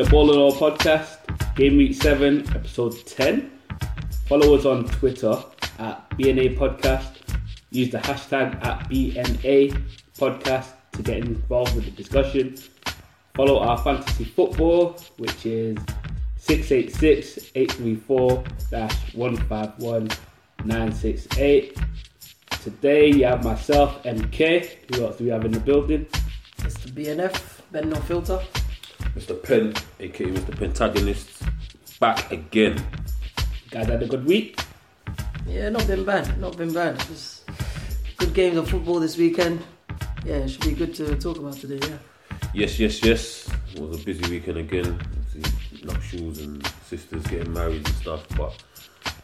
The Ball and All podcast, Game Week 7, episode 10. Follow us on Twitter at BNA Podcast. Use the hashtag at BNA Podcast to get involved with the discussion. Follow our fantasy football, which is 686 834 151 968. Today you have myself, MK. Who else do we have in the building? Mr. BNF, Ben No Filter. Mr. Penn, aka Mr. Pentagonist, back again. Guys had a good week. Yeah, not been bad, not been bad. Just good games of football this weekend. Yeah, it should be good to talk about today, yeah. Yes, yes, yes. It was a busy weekend again. Obviously, nuptials and sisters getting married and stuff, but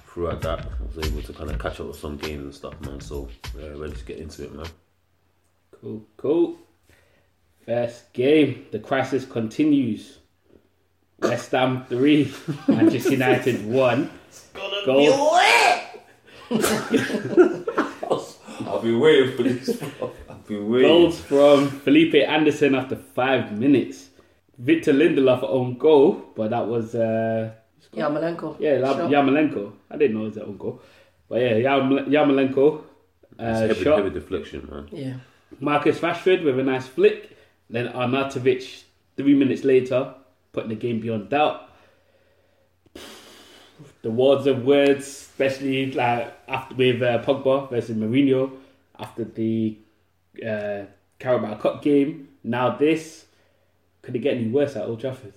throughout that, I was able to kind of catch up with some games and stuff, man. So, yeah, ready to get into it, man. Cool, cool. First game, the crisis continues. West Ham 3, Manchester United 1. Goal, I'll be waiting for this. bro. I've been waiting. goals from Felipe Anderson after 5 minutes. Victor Lindelof on goal, but that was, uh, Yeah, Malenko. yeah, Lam- Sure. Yarmolenko. I didn't know it was an own goal. But yeah, Yam- Yarmolenko uh, It's heavy, shot. heavy deflection, man. Yeah. Marcus Rashford with a nice flick. Then Arnautovic, three minutes later, putting the game beyond doubt. The words of words, especially like after with uh, Pogba versus Mourinho after the uh, Carabao Cup game. Now this could it get any worse at Old Trafford?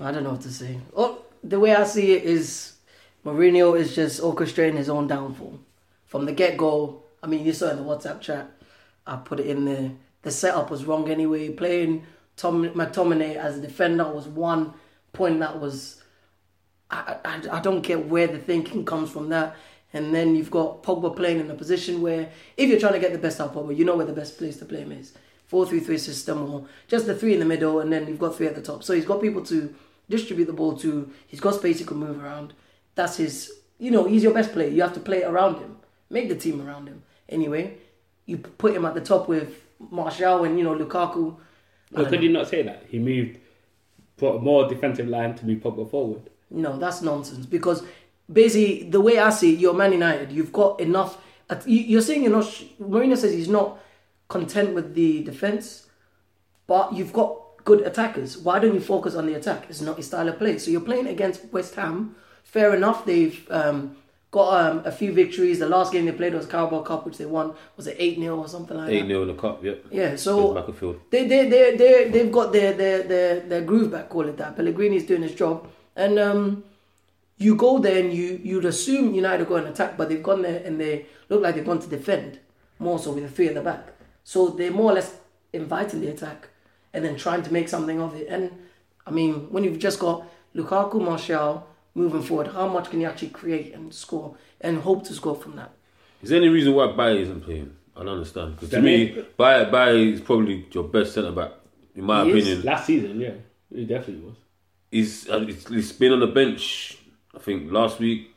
I don't know what to say. Oh, the way I see it is Mourinho is just orchestrating his own downfall. From the get go, I mean, you saw in the WhatsApp chat, I put it in there. The setup was wrong anyway. Playing Tom McTominay as a defender was one point that was. I, I, I don't get where the thinking comes from that. And then you've got Pogba playing in a position where, if you're trying to get the best out of Pogba, you know where the best place to play him is. 4 3 3 system, or just the three in the middle, and then you've got three at the top. So he's got people to distribute the ball to, he's got space he can move around. That's his, you know, he's your best player. You have to play around him, make the team around him. Anyway, you put him at the top with Martial and, you know, Lukaku. Or could you not say that? He moved, put a more defensive line to move Pogba forward. No, that's nonsense. Because basically, the way I see it, you're Man United. You've got enough. at- you- You're saying you're not. Mourinho says he's not content with the defense, but you've got good attackers. Why don't you focus on the attack? It's not his style of play. So you're playing against West Ham. Fair enough. They've um, got um, a few victories. The last game they played was Carabao Cup, which they won. Was it eight 0 or something like 8 that? 0 in the cup, yep. Yeah. So they they they they they've got their their their their groove back. Call it that. Pellegrini's doing his job, and um, you go there and you you'd assume United are going to attack, but they've gone there and they look like they've gone to defend more so with the three at the back. So they're more or less inviting the attack and then trying to make something of it. And I mean, when you've just got Lukaku, Martial moving forward, how much can you actually create and score and hope to score from that? Is there any reason why Bailly isn't playing? I don't understand. Because to me, it- Bailly, Bailly is probably your best centre back, in my He is. opinion. Last season, yeah, he definitely was. He's, uh, he's he's been on the bench. I think last week,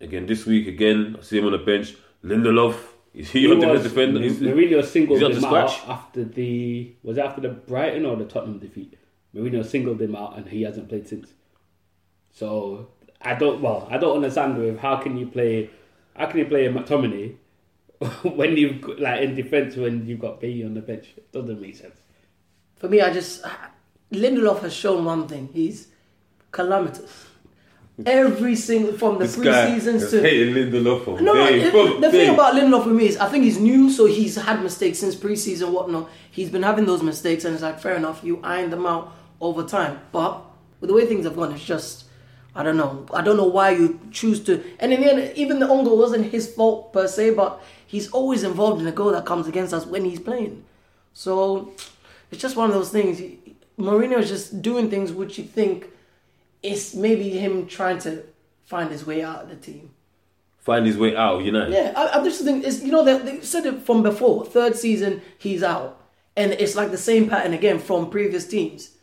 again this week again. I see him on the bench. Lindelof, is he, He on the was, defender? Is- Mourinho singled is he him out after the was it after the Brighton or the Tottenham defeat. Mourinho singled him out and he hasn't played since. So I don't well I don't understand with how can you play how can you play a McTominay when you've got, like in defence when you've got Bailly on the bench? It doesn't make sense. For me, I just Lindelof has shown one thing: he's calamitous. Every single from the this pre-seasons is to hating Lindelof no, no. day it- the day. thing about Lindelof with me is I think he's new, so he's had mistakes since pre-season, whatnot. He's been having those mistakes, and it's like fair enough. You iron them out over time, but with the way things have gone, it's just I don't know. I don't know why you choose to. And in the end, even the own goal wasn't his fault per se, but he's always involved in a goal that comes against us when he's playing. So it's just one of those things. Mourinho is just doing things which you think is maybe him trying to find his way out of the team. Find his way out, you know. Yeah, I, I just think it's you know they, they said it from before. Third season, he's out, and it's like the same pattern again from previous teams.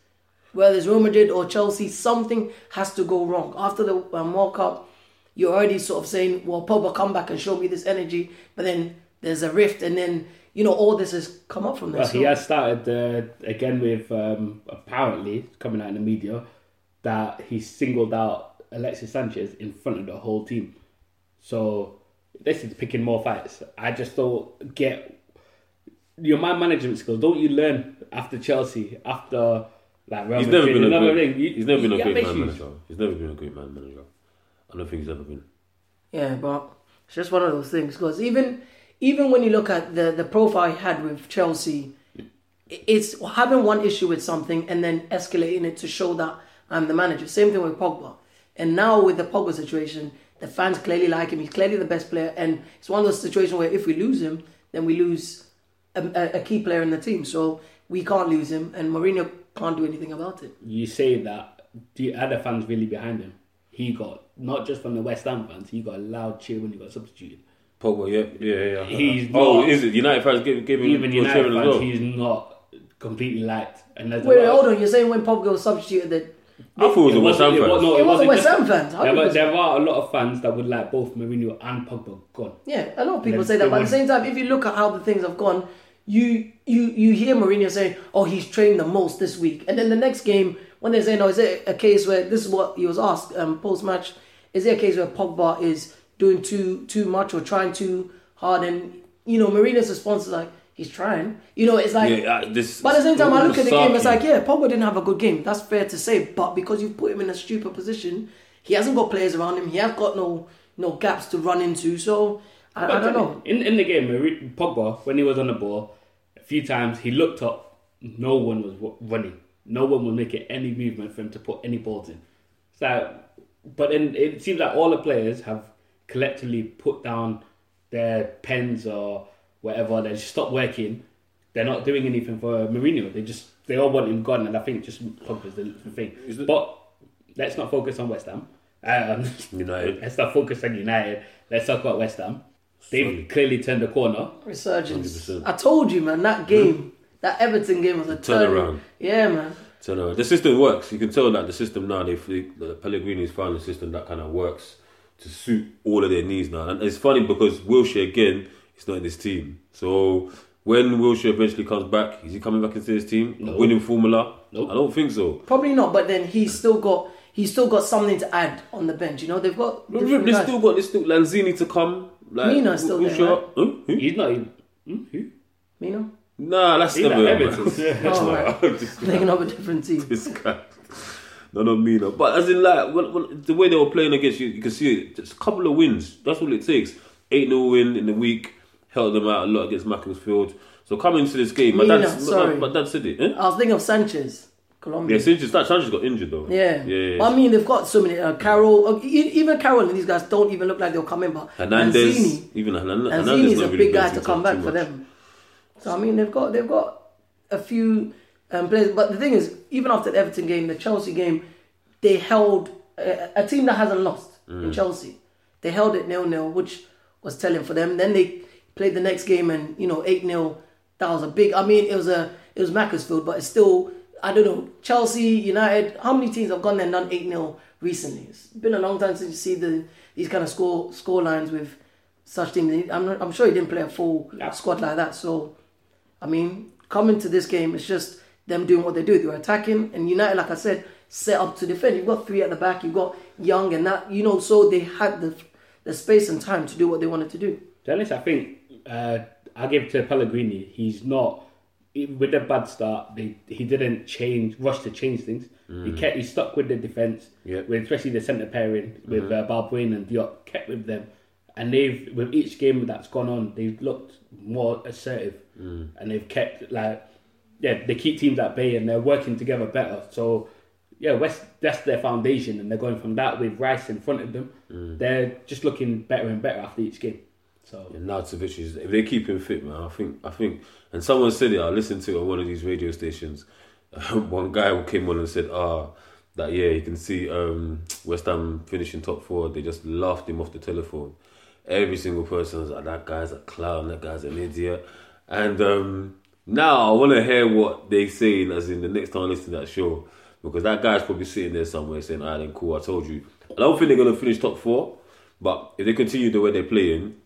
Whether it's Real Madrid or Chelsea, something has to go wrong after the um, World Cup. You're already sort of saying, "Well, Pogba, come back and show me this energy," but then there's a rift, and then you know all this has come up from this. Well, he has started uh, again with um, apparently coming out in the media that he singled out Alexis Sanchez in front of the whole team. So this is picking more fights. I just don't get your man management skills. Don't you learn after Chelsea, after like Real He's never Madrid, been a another great, thing? You- he's never been a great man manager. He's never been a great man manager. I don't think he's ever been. Yeah, but it's just one of those things because even even when you look at the the profile he had with Chelsea, it's having one issue with something and then escalating it to show that I'm the manager. Same thing with Pogba. And now with the Pogba situation, the fans clearly like him. He's clearly the best player, and it's one of those situations where if we lose him, then we lose a, a, a key player in the team. So we can't lose him, and Mourinho can't do anything about it. You say that the other fans really behind him. He got not just from the West Ham fans. He got a loud cheer when he got substituted. Pogba, yeah, yeah, yeah. He's oh, not- is it United fans gave, gave him Even was United cheering fans, as well? he's not completely liked. And there's Wait, wait, hold on. You're saying when Pogba was substituted that I thought it was a West Ham wasn't- it fan. no, it wasn't West Ham fans. There, were, 100%. there are a lot of fans that would like both Mourinho and Pogba gone. Yeah, a lot of people Then say that, but at the same time, if you look at how the things have gone, you you you hear Mourinho saying, "Oh, he's trained the most this week," and then the next game, when they say, "No, is it a case where this is what he was asked um, post match? Is it a case where Pogba is doing too too much or trying too hard?" And you know, Mourinho's response is like, "He's trying." You know, it's like. yeah, uh, this. But at the same time, I look at the game, it's like, yeah, Pogba didn't have a good game. That's fair to say. But because you've put him in a stupid position, he hasn't got players around him. He has got no no gaps to run into. So I, I don't know. In in the game, Pogba when he was on the ball, a few times he looked up. No one was running. No one was making any movement for him to put any balls in. So, but then it seems like all the players have collectively put down their pens or whatever. They just stopped working. They're not doing anything for Mourinho. They just they all want him gone, and I think just Pogba's the, the thing. Is it- But let's not focus on West Ham. Um, United. Let's not focus on United. Let's talk about West Ham. They've Sorry. clearly turned the corner. Resurgence. 100%. I told you, man. That game, that Everton game was a turn. Turnaround. Yeah, man. So no, the system works. You can tell that the system now. They the Pellegrini's found a system that kind of works to suit all of their needs now. And it's funny because Wilshere again is not in this team. So when Wilshere eventually comes back, is he coming back into this team? No. Winning formula? Nope. I don't think so. Probably not. But then he's still got he's still got something to add on the bench. You know, they've got Look, different There's guys. still got this still Lanzini to come. Like, Mina's still there, Wilshere- right? Huh? Who? He's not even. Hmm? Who? Mino, Nah, that's He's at never. Everton. That's Oh, not- this guy. thinking of a different team. this guy. No, not me, no. But as in, like, when, when, the way they were playing against you, you can see it. Just a couple of wins. That's all it takes. 8 0 win in the week. Held them out a lot against Macclesfield. So coming into this game, my Mina, dad, sorry. my, my dad said it. Eh? I was thinking of Sanchez, Colombia. Yeah, Sanchez, that Sanchez got injured though. Yeah. Yeah. yeah, But I mean, they've got so many. Uh, Carroll, uh, even Carroll and these guys don't even look like they'll come in. But Hernandez, even Hernandez, Hernandez is a really big guy to come back for them. So I mean, they've got they've got a few um, players. But the thing is, even after the Everton game, the Chelsea game, they held a, a team that hasn't lost Mm. in Chelsea. They held it nil nil, which was telling for them. Then they played the next game, and you know eight 0 That was a big. I mean, it was a it was Macclesfield, but it's still I don't know Chelsea, United. How many teams have gone there and done eight 0 recently? It's been a long time since you see the these kind of score score lines with such teams. I'm not, I'm sure he didn't play a full squad like that. So, I mean, coming to this game, it's just them doing what they do. They're attacking, and United, like I said, set up to defend. You've got three at the back. You've got Young and that. You know, so they had the the space and time to do what they wanted to do. Dennis, I think uh, I'll give it to Pellegrini. He's not with a bad start. They, he didn't change, rush to change things. He mm. kept, he stuck with the defense, Yep. with especially the centre pairing with mm-hmm. uh, Balbuena and Diop. Kept with them, and they've with each game that's gone on, they've looked more assertive, mm. and they've kept like yeah, they keep teams at bay and they're working together better. So yeah, West that's their foundation, and they're going from that with Rice in front of them. Mm. They're just looking better and better after each game. So And Narcevic is if they keep him fit, man. I think I think. And someone said it. I listened to it on one of these radio stations. one guy came on and said, "Ah, that yeah, you can see um, West Ham finishing top four. They just laughed him off the telephone. Every single person was like, "That guy's a clown. That guy's an idiot." And um, now I want to hear what they say, as in the next time I listen to that show, because that guy's probably sitting there somewhere saying, "Ah, then cool. I told you." I don't think they're gonna finish top four, but if they continue the way they're playing.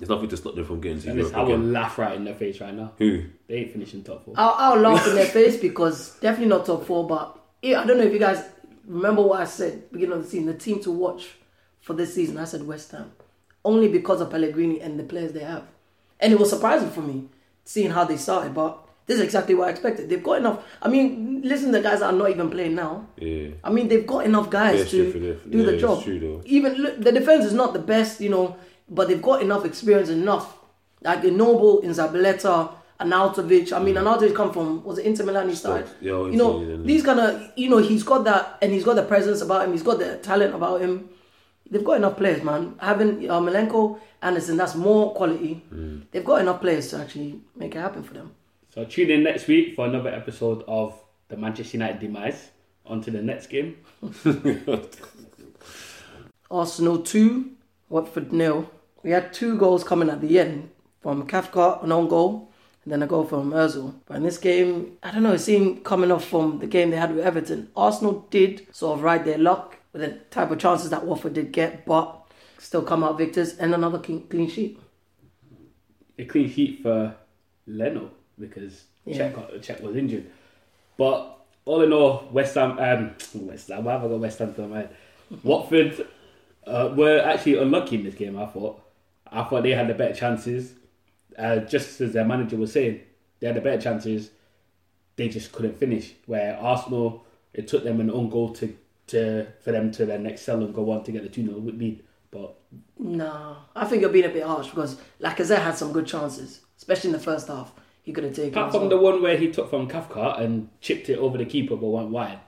There's nothing to stop them from getting to And Europe I will again. laugh right in their face right now. Who? They ain't finishing top four. I'll, I'll laugh in their face because definitely not top four. But yeah, I don't know if you guys remember what I said beginning of the season. The team to watch for this season, I said West Ham, only because of Pellegrini and the players they have. And it was surprising for me seeing how they started. But this is exactly what I expected. They've got enough. I mean, listen, to the guys that are not even playing now. Yeah. I mean, they've got enough guys Yeah, to do Yeah, the it's job. true, though. Even look, the defense is not the best, you know, but they've got enough experience, enough. Like a Noble, in Zabaleta, Arnautovic. I mean, Arnautovic come from was it Inter Milan? He started. Mm. Yeah, you know, Inter Milan. these kind of, you know, he's got that, and he's got the presence about him. He's got the talent about him. They've got enough players, man. Having uh, Malenko, Anderson, that's more quality. Mm. They've got enough players to actually make it happen for them. So tune in next week for another episode of the Manchester United demise. On to the next game. Arsenal 2, Watford nil. We had two goals coming at the end from Cathcart, an own goal, and then a goal from Ozil. But in this game, I don't know, it seemed coming off from the game they had with Everton. Arsenal did sort of ride their luck with the type of chances that Watford did get, but still come out victors and another clean, sheet. A clean sheet for Leno because Yeah. Cech, was injured. But all in all, West Ham, um, West Ham, why have I got West Ham to my head? Watford uh, were actually unlucky in this game, I thought. I thought they had the better chances. Uh, just as their manager was saying, they had the better chances. They just couldn't finish. Where Arsenal, it took them an own goal to, to for them to then excel and go on to get the 2 0 lead. But No, I think you're being a bit harsh because Lacazette had some good chances, especially in the first half. He could have taken. Apart from well. the one where he took from Cathcart and chipped it over the keeper but went wide.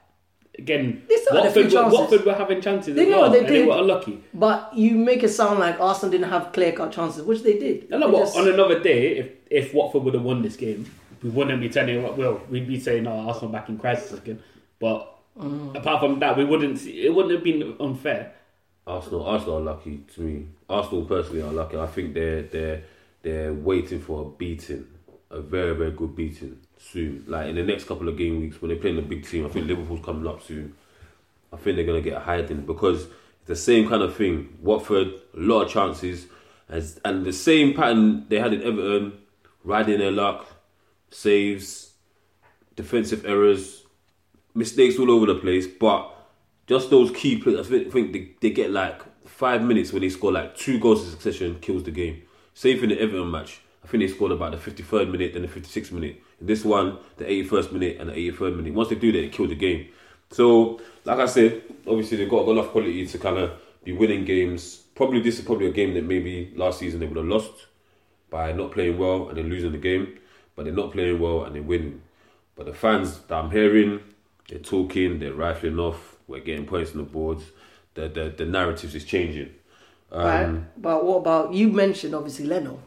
Again, They still had a Watford, were. Watford were having chances They as know, well, they and they were unlucky. But you make it sound like Arsenal didn't have clear cut chances, which they did. No, no, They but just- on another day, if if Watford would have won this game, we wouldn't be telling what well, we'd be saying, "No, Arsenal back in crisis again." But Mm. apart from that, we wouldn't. See, it wouldn't have been unfair. Arsenal, Arsenal are lucky to me. Arsenal personally are lucky. I think they're they're they're waiting for a beating, a very very good beating soon. Like in the next couple of game weeks when they're playing the big team, I think Liverpool's coming up soon. I think they're gonna get a hiding because it's the same kind of thing. Watford, a lot of chances, as and the same pattern they had in Everton, riding their luck, saves, defensive errors, mistakes all over the place, but just those key players. I think, I think they, they get like five minutes when they score like two goals in succession, kills the game. Same thing in the Everton match. Think scored about the 53rd minute, then the 56th minute. In this one, the 81st minute and the 83rd minute. Once they do that, they kill the game. So, like I said, obviously they've got enough quality to kind of be winning games. Probably this is probably a game that maybe last season they would have lost by not playing well and then losing the game. But they're not playing well and they're winning. But the fans that I'm hearing, they're talking, they're rifling off, we're getting points on the boards. The the, the narratives is changing. Um, right? But what about you mentioned obviously Leno?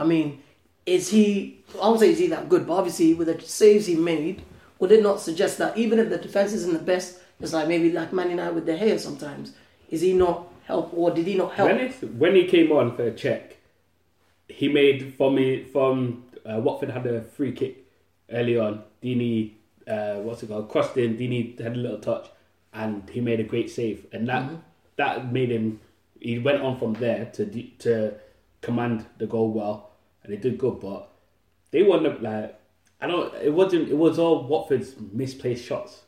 I mean, is he? I won't say is he that good, but obviously with the saves he made, would it not suggest that even if the defense isn't the best, it's like maybe like Man United with the hair sometimes, is he not help or did he not help? When, when he came on for a Cech, he made from me from uh, Watford had a free kick early on. Deeney, uh, what's it called? Crossed in. Deeney had a little touch, and he made a great save, and that Mm-hmm. that made him. He went on from there to to command the goal well, and he did good. But they won the like. I don't. It wasn't. It was all Watford's misplaced shots.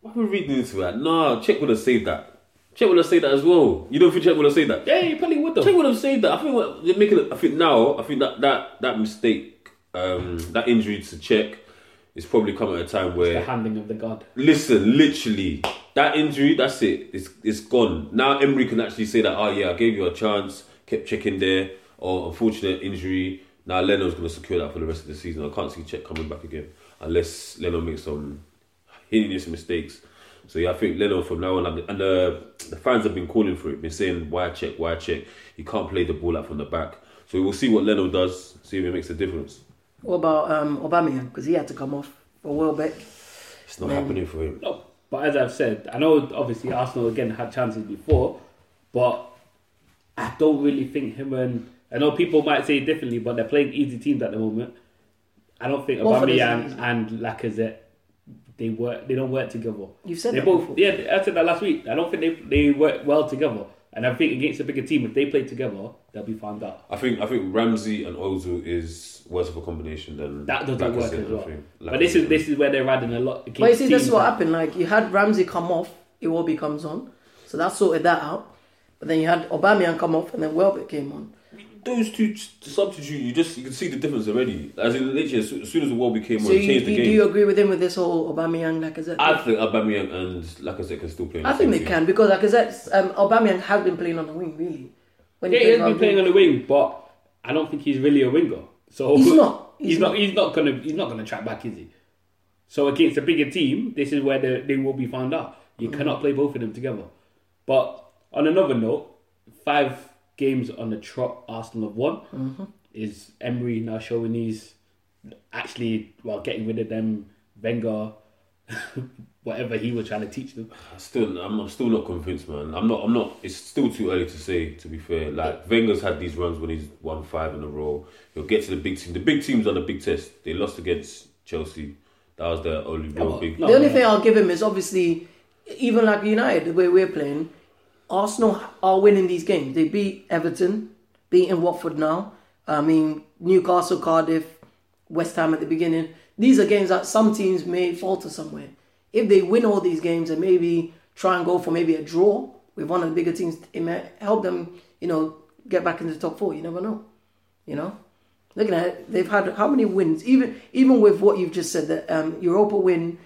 why are we reading into that? No, Cech would have saved that. Cech would have saved that as well. You don't think Cech would have saved that? Yeah, he probably would have. Cech would have saved that. I think what they're making. it- I think now. I think that that that mistake, um, that injury to Cech, is probably coming at a time where it's The handing of the god. Listen, literally, that injury, that's it. It's it's gone. Now Emery can actually say that, oh yeah, I gave you a chance, kept checking there, or unfortunate injury. Now Leno's going to secure that for the rest of the season. I can't see Cech coming back again unless Leno makes some heinous mistakes. So yeah, I think Leno from now on, and the the fans have been calling for it, been saying why Cech, why Cech. He can't play the ball out from the back. So we'll see what Leno does, see if it makes a difference. What about um, Aubameyang? Because he had to come off for Welbeck. It's not Man. happening for him. No, but as I've said, I know obviously Arsenal again had chances before, but I don't really think him and I know people might say it differently, but they're playing easy teams at the moment. I don't think Both Aubameyang and Lacazette they work. They don't work together. You've said They that both. before. Yeah, I said that last week. I don't think they they work well together. And I think against a bigger team, if they play together, they'll be found out. I think I think Ramsey and Ozil is worse of a combination than That doesn't Lacazette, work as well. think. But this is this is where they're riding a lot. But you against see, this is what that- happened. Like you had Ramsey come off, Iwobi comes on, so that sorted that out. But then you had Aubameyang come off, and then Welbeck came on. Those two t- substitute. You just you can see the difference already. As in literally, as, as soon as the world became So on, you, changed the game. do you agree with him with this whole Aubameyang Lacazette? I thing? think Aubameyang and Lacazette can still play. in I the think same they team. can because Lacazette's um, Aubameyang has been playing on the wing really. When Yeah, he plays has been on playing on the wing, but I don't think he's really a winger. So He's not. He's, He's not. not. He's not gonna. He's not gonna track back, is he? So against a bigger team, this is where they, they will be found out. You Mm-hmm. cannot play both of them together. But on another note, five games on the trot Arsenal have won. Mm-hmm. Is Emery now showing he's actually well getting rid of them Wenger, whatever he was trying to teach them. Still, I'm, I'm still not convinced, man. I'm not. I'm not. It's still too early to say. To be fair, like Wenger's had these runs when he's won five in a row. He'll get to the big team. The big teams are the big test. They lost against Chelsea. That was their only real well, big. no. The only thing I'll give him is obviously, even like United, the way we're playing, Arsenal are winning these games. They beat Everton, beating Watford now. I mean, Newcastle, Cardiff, West Ham at the beginning. These are games that some teams may falter somewhere. If they win all these games and maybe try and go for maybe a draw with one of the bigger teams, it may help them, you know, get back into the top four. You never know. You know? Looking at it, they've had how many wins? Even even with what you've just said, that um, Europa win,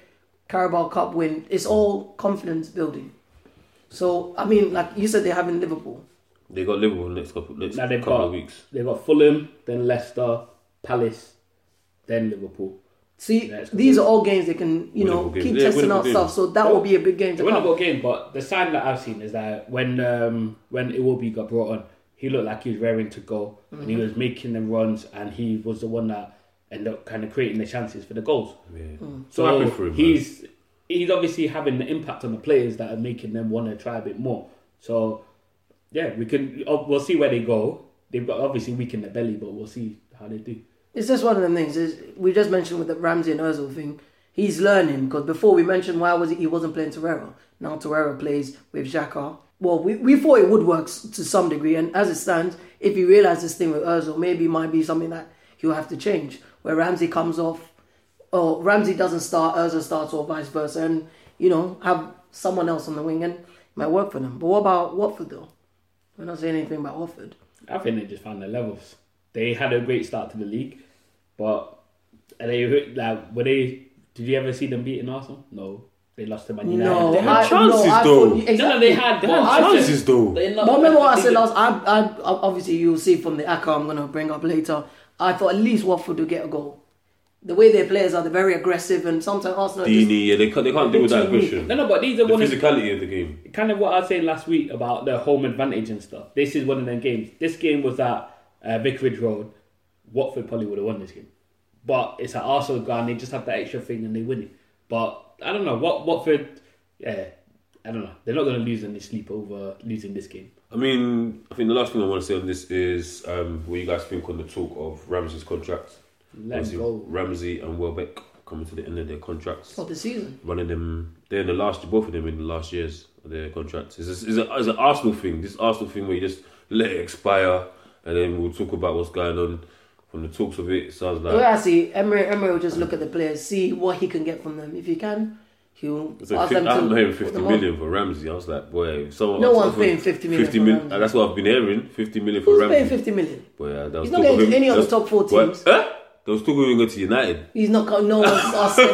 Carabao Cup win, it's all confidence building. So I mean, like you said, they're having Liverpool. They got Liverpool next couple next Now they've couple got of weeks. they've got Fulham, then Leicester, Palace, then Liverpool. See, Yeah, it's these are all games they can, you know, Winnable games. keep Yeah, testing winnable out games. stuff. So that will be a big game to They won a come. good game, but the sign that I've seen is that when um, when Iwobi got brought on, he looked like he was raring to go, and he was making the runs, and he was the one that ended up kind of creating the chances for the goals. Yeah. Hmm. So happy for him, man. he's he's obviously having the impact on the players that are making them want to try a bit more. So yeah, we can uh, we'll see where they go. They've got obviously weak in the belly, but we'll see how they do. It's just one of them things. Is we just mentioned with the Ramsey and Ozil thing. He's learning because before we mentioned why was it he wasn't playing Torreira. Now Torreira plays with Xhaka. Well, we, we thought it would work to some degree, and as it stands, if he realizes this thing with Ozil, maybe it might be something that he'll have to change. Where Ramsey comes off, or Ramsey doesn't start, Ozil starts, or vice versa, and you know have someone else on the wing, and it might work for them. But what about Watford though? We're not saying anything about Watford. I think they just found their levels. They had a great start to the league, but are they like were they? Did you ever see them beating Arsenal? No, they lost to Man United. No, They had I, chances, no, though. exactly. no, they had. They had I just- chances though. not- But remember what I said last? I, I, obviously you'll see from the echo I'm gonna bring up later. I thought at least Watford would get a goal. The way their players are, they're very aggressive, and sometimes Arsenal. are just- Deeney, yeah, they can't, they can't deal with that too weak. aggression. No, no, but these are The one of physicality of the game. kind of what I was saying last week about the home advantage and stuff. This is one of them games. This game was at uh, Vicarage Road. Watford probably would have won this game, but it's at Arsenal ground. They just have that extra thing and they win it. But I don't know what Watford. Yeah, I don't know. They're not going to lose any sleep over losing this game. I mean, I think the last thing I want to say on this is um, what you guys think on the talk of Ramsey's contract. Let Obviously, go. Ramsey and Welbeck coming to the end of their contracts. of the season. Running them, they're in the last, both of them in the last years of their contracts. It's, a, it's, a, it's an Arsenal thing. This Arsenal thing where you just let it expire, and then we'll talk about what's going on. From the talks of it, it sounds like I see, Emery, Emery will just look at the players, see what he can get from them. If he can, he'll like ask them to. I'm paying put 50 them on. for Ramsey. I was like, boy, if someone No one's paying 50 million 50 for mil- That's what I've been hearing. 50 million for Who's Ramsey. paying 50 million? But yeah, there was He's not going to any of the top four What? teams. Huh? There was talk of him going to United. He's not. co- No one's asking.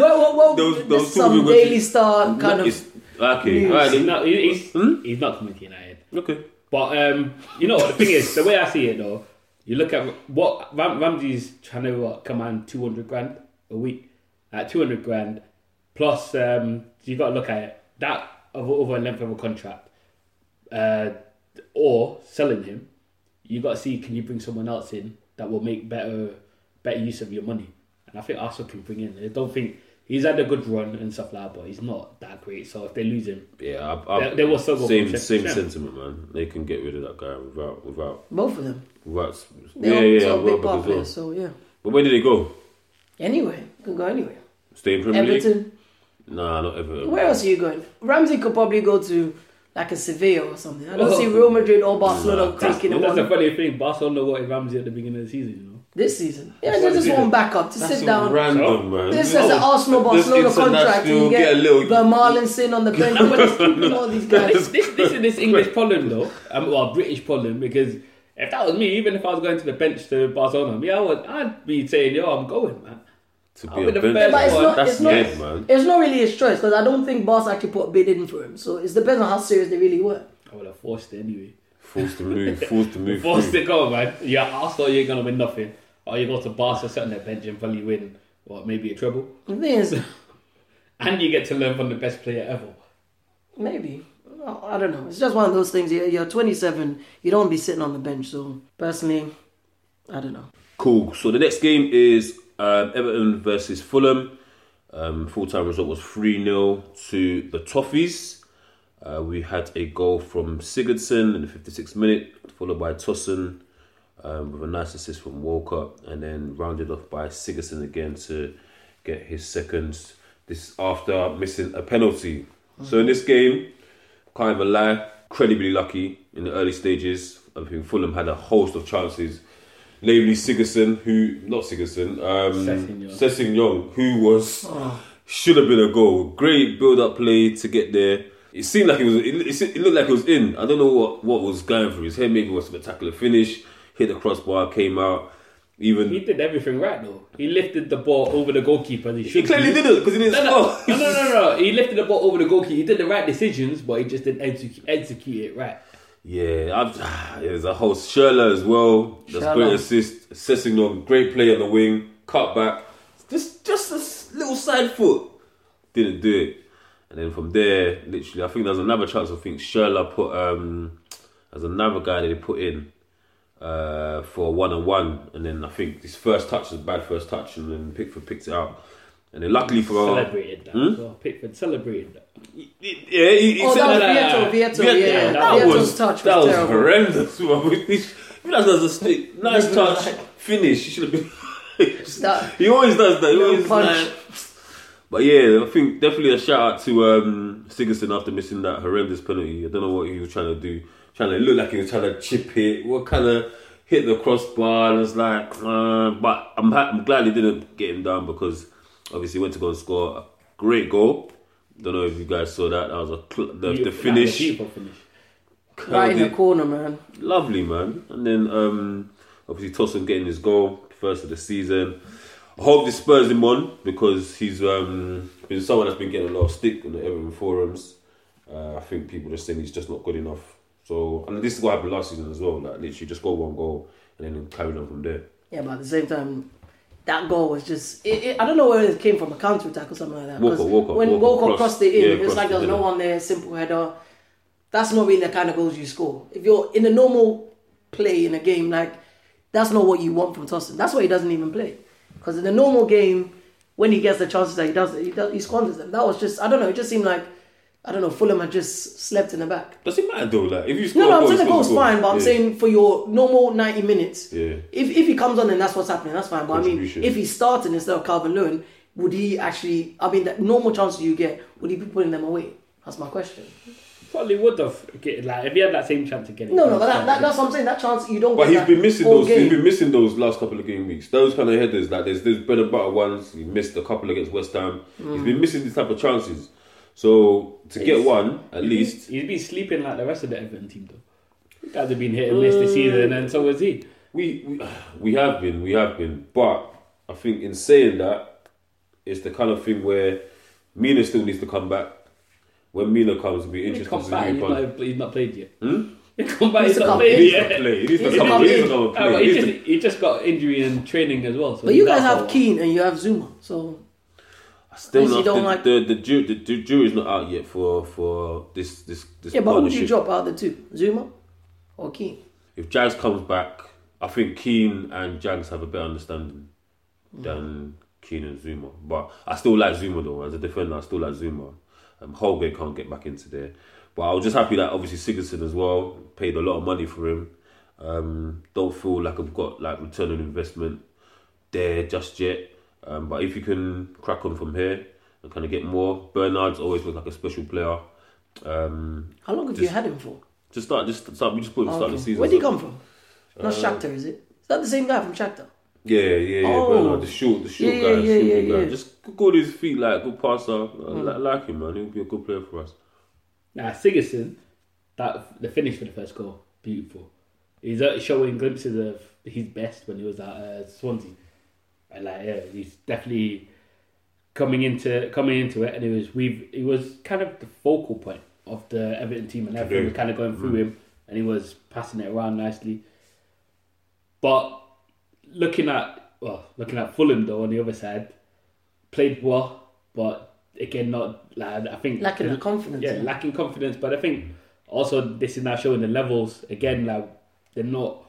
well, well, well, There was- there was is two some people- Daily Star kind of. It's- okay, news. alright He's not. He's, Hmm? he's not coming to United. Okay. But um, you know the thing is, the way I see it though, you look at what Ram- Ramsey's trying to what, command two hundred grand a week, at two hundred grand plus um, you got to look at it that of over a length of a contract, uh, or selling him. You got to see can you bring someone else in that will make better better use of your money, and I think Arsenal can bring in. I don't think. He's had a good run and stuff like that, but he's not that great. So if they lose him, Yeah, I, I, They- they will still go same from strength to same sentiment, man. They can get rid of that guy without without Both of them. without. They're yeah, yeah, sort big Welbeck part well. players, so yeah. But where did they go? Anyway, can go anywhere. Stay in Premier League? Everton. Nah, not Everton. Where else are you going? Ramsey could probably go to like a Sevilla or something. I don't see oh. Real Madrid or Barcelona That's, taking it that's the funny thing. Barcelona wanted Ramsey at the beginning of the season, you know. This season. Yeah, they just they want backup to That's sit down. random, man. This is an Oh, Arsenal this Barcelona contract. You international, get, get a little. Vermaelen on the bench. What is keeping all these guys? This, this, this is this English problem though, um, well British problem because if that was me, even if I was going to the bench to Barcelona, me I would I'd be saying yo I'm going man. to be be a the bench But it's not. That's It's not. dead, man. It's not really his choice because I don't think Barca actually put a bid in for him. So it depends on how serious they really were. I would have forced it anyway. Forced to move, forced to move. Forced through. to go man. Yeah, Arsenal you ain't gonna win nothing. Or you go to Barca, sit on their bench and probably win what maybe a treble, The thing is, and you get to learn from the best player ever. maybe. I don't know. It's just one of those things. You're, you're 27. You don't be sitting on the bench. So personally, I don't know. Cool. So the next game is um, Everton versus Fulham. Um, Full time result was 3 0 to the Toffees. Uh, we had a goal from Sigurdsson in the 56th minute, followed by Tossen um, with a nice assist from Walker, and then rounded off by Sigurdsson again to get his second. This after missing a penalty. So in this game, can't even lie, incredibly lucky in the early stages. I think Fulham had a host of chances, namely Sigurdsson, who not Sigurdsson, um, Sessegnon. Sessegnon, who was should have been a goal. Great build-up play to get there. It seemed like it was. It, it looked like it was in. I don't know what, what was going through his head. Maybe it was a spectacular finish. Hit the crossbar, came out. Even He did everything right though. He lifted the ball over the goalkeeper. He, he clearly didn't because he didn't No, no, score. no, no, no, no. He lifted the ball over the goalkeeper. He did the right decisions, but he just didn't execute, execute it right. Yeah, I've, there's a whole Schürrle as well. That's Schürrle. great assist. Sessegnon, great play on the wing. Cut back. Just just a little side foot. Didn't do it. And then from there, literally, I think there's another chance. I think Schürrle put, um, there's another guy that he put in uh, for one on one. And then I think his first touch was a bad first touch. And then Pickford picked it out. And then luckily for Celebrated that. Hmm? as well. Pickford celebrated that. Yeah, he, he Oh, said that was no, no, no. Vietto. Vietto. Yeah, Yeah, yeah, that Vietto's was touch was that was terrible. horrendous. If that was a stick, nice touch, like- finish. He should have been. That- he always does that. He always punch. like- But yeah, I think definitely a shout out to um, Sigurdsson after missing that horrendous penalty. I don't know what he was trying to do. Trying to look like he was trying to chip it. What kind of hit the crossbar? And it's like, uh, but I'm I'm glad he didn't get him down because obviously he went to go and score a great goal. Don't know if you guys saw that. That was a cl- the, the That was a finish. beautiful finish. Right in the corner, man. Lovely, man. And then um, obviously Tosun getting his goal, first of the season. I hope this spurs him on because he's um, been someone that's been getting a lot of stick on the Everton forums. Uh, I think people are saying he's just not good enough. So, and this is what happened last season as well. Like literally, just go one goal and then carry on from there. Yeah, but at the same time, that goal was just. It, it, I don't know where it came from, a counter attack or something like that. Walker, Walker, when Walker Walker, crossed- crossed it in, yeah, it was like there was no one there, simple header. That's not really the kind of goals you score. If you're in a normal play in a game, like, that's not what you want from Tosun. That's why he doesn't even play. Because in a normal game, when he gets the chances that he does, he, does, he squanders them. That was just, I don't know, it just seemed like, I don't know, Fulham had just slept in the back. Does it matter though? Like if you score, No, a no, I'm saying the you score goal's goal. fine, but I'm Yeah. saying for your normal 90 minutes, Yeah. if if he comes on and that's what's happening, that's fine. But I mean, if he's starting instead of Calvert-Lewin, would he actually? I mean, the normal chances you get, would he be putting them away? That's my question. Probably would have get like if he had that same chance again. No, no, but that, that, that's what I'm saying. That chance you don't. But get he's that been missing those. game. He's been missing those last couple of game weeks. Those kind of headers, like there's there's bread and butter ones. He missed a couple against West Ham. He's Mm. been missing these type of chances. So to get one at least, he's been sleeping like the rest of the Everton team though. You guys have been hit and miss this season, and so has he. we, we we have been, we have been. But I think in saying that, it's the kind of thing where Mina still needs to come back. When Mina comes, it'll be interesting come to back, see he's not, he's not played yet. Hmm? He come back, Needs he's not played He needs yet. play. He needs to Needs come. come He needs to come and play. but He he, just, he just got injury in training as well. So But you guys out for a have while. Keane and you have Zouma, so Still not. you don't the, like- the, the, ju- the, the jury's not out yet for for this this this yeah. But who would you drop out of the two, Zouma or Keane? if Jags comes back, I think Keane and Jags have a better understanding than Keane and Zouma. But I still like Zouma though. As a defender, I still like Zouma. Um, Holgate can't get back into there. But I was just happy that obviously Sigurdsson as well paid a lot of money for him. Um, don't feel like I've got like return on investment there just yet. Um, but if you can crack on from here and kind of get more, Bernard's always looked like a special player. Um, How long have you had him for? just start, just start. We just put him Oh, start okay. the season. Where did he so- come from? Not Uh, Shakhtar, is it? Is that the same guy from Shakhtar? Yeah, yeah, yeah. Oh. But no, the short, the short Yeah, guy, yeah, short yeah, guy. yeah, Hmm. Just good his feet, like good passer. I like him, man. He'll be a good player for us. Now Sigurdsson, that the finish for the first goal, beautiful. He's uh, showing glimpses of his best when he was at uh, Swansea. And like, yeah, he's definitely coming into coming into it, and it was we've he was kind of the focal point of the Everton team, and everything Today. was kind of going through mm. him, and he was passing it around nicely. But looking at well, looking at Fulham though on the other side, played well, but again not like I think Lacking the confidence. yeah, yeah. lacking confidence. But I think also this is now showing the levels again. Like they're not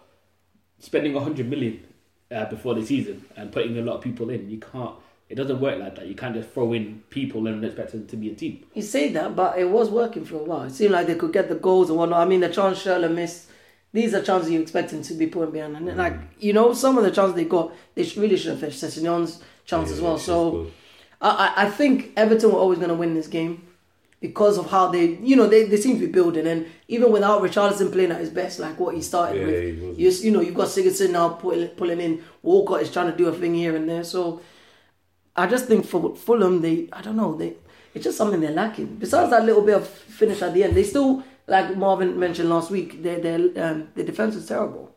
spending hundred million uh, before the season and putting a lot of people in. You can't. It doesn't work like that. You can't just throw in people and expect them to be a team. You say that, but it was working for a while. It seemed like they could get the goals and whatnot. I mean, the chance Schürrle missed, these are chances you expect him to be putting behind. And like, you know, some of the chances they got, they sh- really should have finished. Sessegnon's chance as well. So. I, I I think Everton were always going to win this game because of how they, you know, they, they seem to be building. And even without Richarlison playing at his best, like what he started Yeah, with, he you, you know, you've got Sigurdsson now pulling, pulling in. Walcott is trying to do a thing here and there. So I just think for Fulham, they, I don't know, they, it's just something they're lacking. Besides that little bit of finish at the end, they still, like Marvin mentioned last week, their their um, their defense is terrible.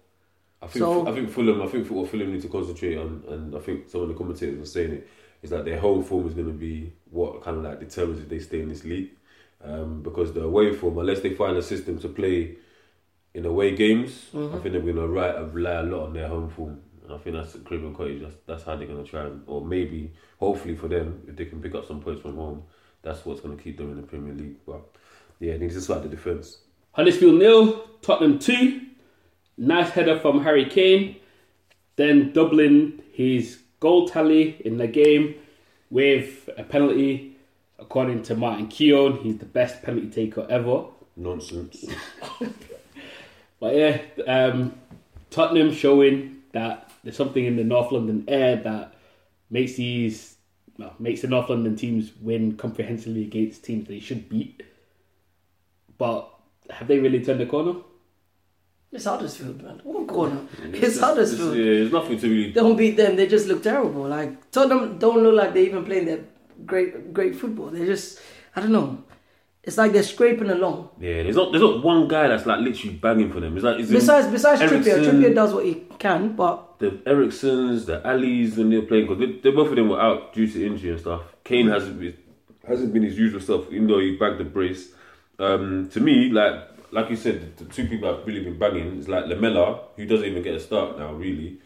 I think So- I think Fulham. I think what Fulham need to concentrate on, and I think some of the commentators were saying it, is that their home form is going to be what kind of like determines if they stay in this league. Um, because the away form, unless they find a system to play in away games, Mm-hmm. I think they're going to rely, rely a lot on their home form. And I think that's Craven Cottage. That's, that's how they're going to try and, or maybe, hopefully for them, if they can pick up some points from home, that's what's going to keep them in the Premier League. But yeah, they just like the defense. Huddersfield nil, Tottenham two. Nice header from Harry Kane. Then doubling his goal tally in the game with a penalty. According to Martin Keown, he's the best penalty taker ever. Nonsense. But yeah, um, Tottenham showing that there's something in the North London air that makes these well, makes the North London teams win comprehensively against teams they should beat. But have they really turned the corner? It's Huddersfield, man. One corner. It's It's- Huddersfield. yeah, there's nothing to really Don't beat them. They just look terrible. Like Tottenham don't look like they even playing their great great football. They just I don't know. It's like they're scraping along. Yeah, there's not there's not one guy that's like literally banging for them. It's like it's Besides besides Trippier, Trippier does what he can, but the Eriksens, the Allies when they're playing because they, they both of them were out due to injury and stuff. Kane hasn't been, hasn't been his usual self, even though he bagged the brace. Um, to me, like like you said, the two people I've really been banging is like Lamela, who doesn't even get a start now, really.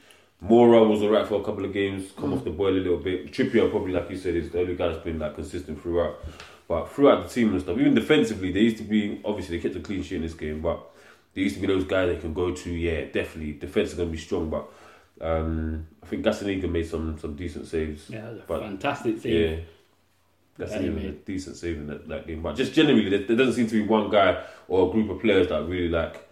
Moura was alright for a couple of games, come off the boil a little bit. Trippier probably, like you said, is the only guy that's been like consistent throughout. But throughout the team and stuff, even defensively, they used to be obviously they kept a clean sheet in this game, but there used to be those guys they can go to. Yeah, definitely defense is gonna be strong, but um, I think Gazzaniga made some some decent saves. Yeah, it was a But- fantastic save. Yeah. Yeah, Gazzaniga he a decent saving that, that game. But just generally, there, there doesn't seem to be one guy or a group of players that really like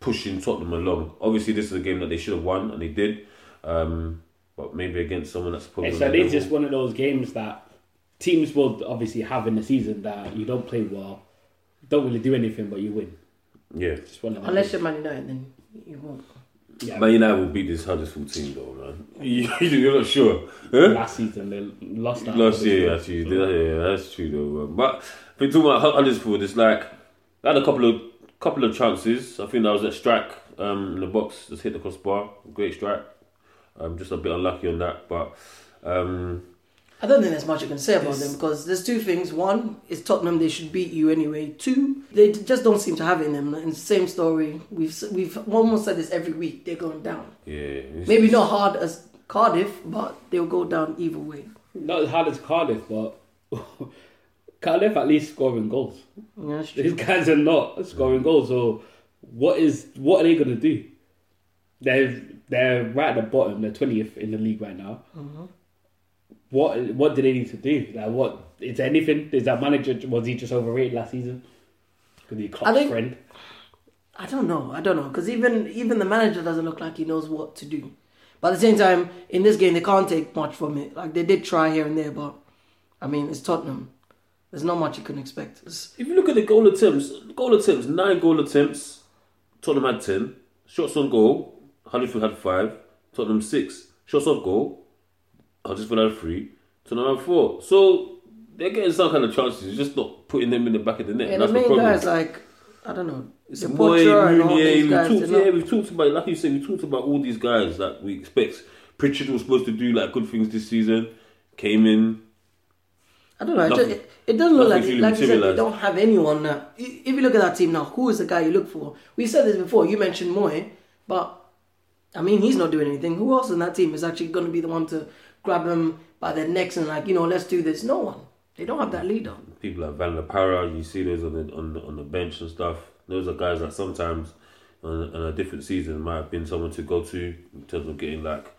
pushing Tottenham along. Obviously, this is a game that they should have won, and they did. Um, but maybe against someone that's probably. It's, on I their think it's level. just one of those games that teams will obviously have in the season that you don't play well, don't really do anything, but you win. yeah. Just one of them. unless you're Man United, then you won't. Yeah, Man United will beat this Huddersfield team, though, man. You- You're not sure, huh? last season they lost that. Last year, actually, yeah, that's true though. um, But if we talk about Huddersfield, it's like they had a couple of couple of chances. I think that was a strike um, in the box, just hit the crossbar, great strike. Um, just a bit unlucky on that, but um, I don't think there's much you can say about them because there's two things. One is Tottenham; they should beat you anyway. Two, they just don't seem to have it in them. And same story. We've we've almost said this every week. They're going down. yeah, Maybe not hard as Cardiff, but they'll go down either way. Not as hard as Cardiff, but Cardiff at least scoring goals. Yeah. These guys are not scoring goals. So what is what are they gonna do? They're they're right at the bottom. They're twentieth in the league right now. Mm-hmm. What what do they need to do? Like what is anything? Is that manager was he just overrated last season? Because he Klopp's think- friend. I don't know. I don't know because even even the manager doesn't look like he knows what to do. But at the same time, in this game, they can't take much from it. Like they did try here and there, but I mean, it's Tottenham. There's not much you can expect. It's- If you look at the goal attempts, goal attempts, nine goal attempts, Tottenham had 10. Shots on goal, Huddersfield had five. Tottenham six. Shots off goal, Huddersfield had three. to had four. So they're getting some kind of chances. You're just not putting them in the back of the net. and That's the the main problem. guys like I don't know, It's the Mooy, Butcher and all Mounié, we've talked, yeah, not- we've talked about, like you said, we talked about all these guys that we expect. Pritchard was supposed to do like good things this season, came in. I don't know. It, Nothing- just, it, it doesn't look like, really like you said, they don't have anyone. Uh, now. If you look at that team now, who is the guy you look for? We said this before. You mentioned Mooy, but I mean, he's not doing anything. Who else in that team is actually going to be the one to grab them by their necks and like, you know, let's do this? No one. They don't have that leader. People like Van La Parra, you see those on the on the, on the bench and stuff. Those are guys that sometimes on, on a different season might have been someone to go to in terms of getting like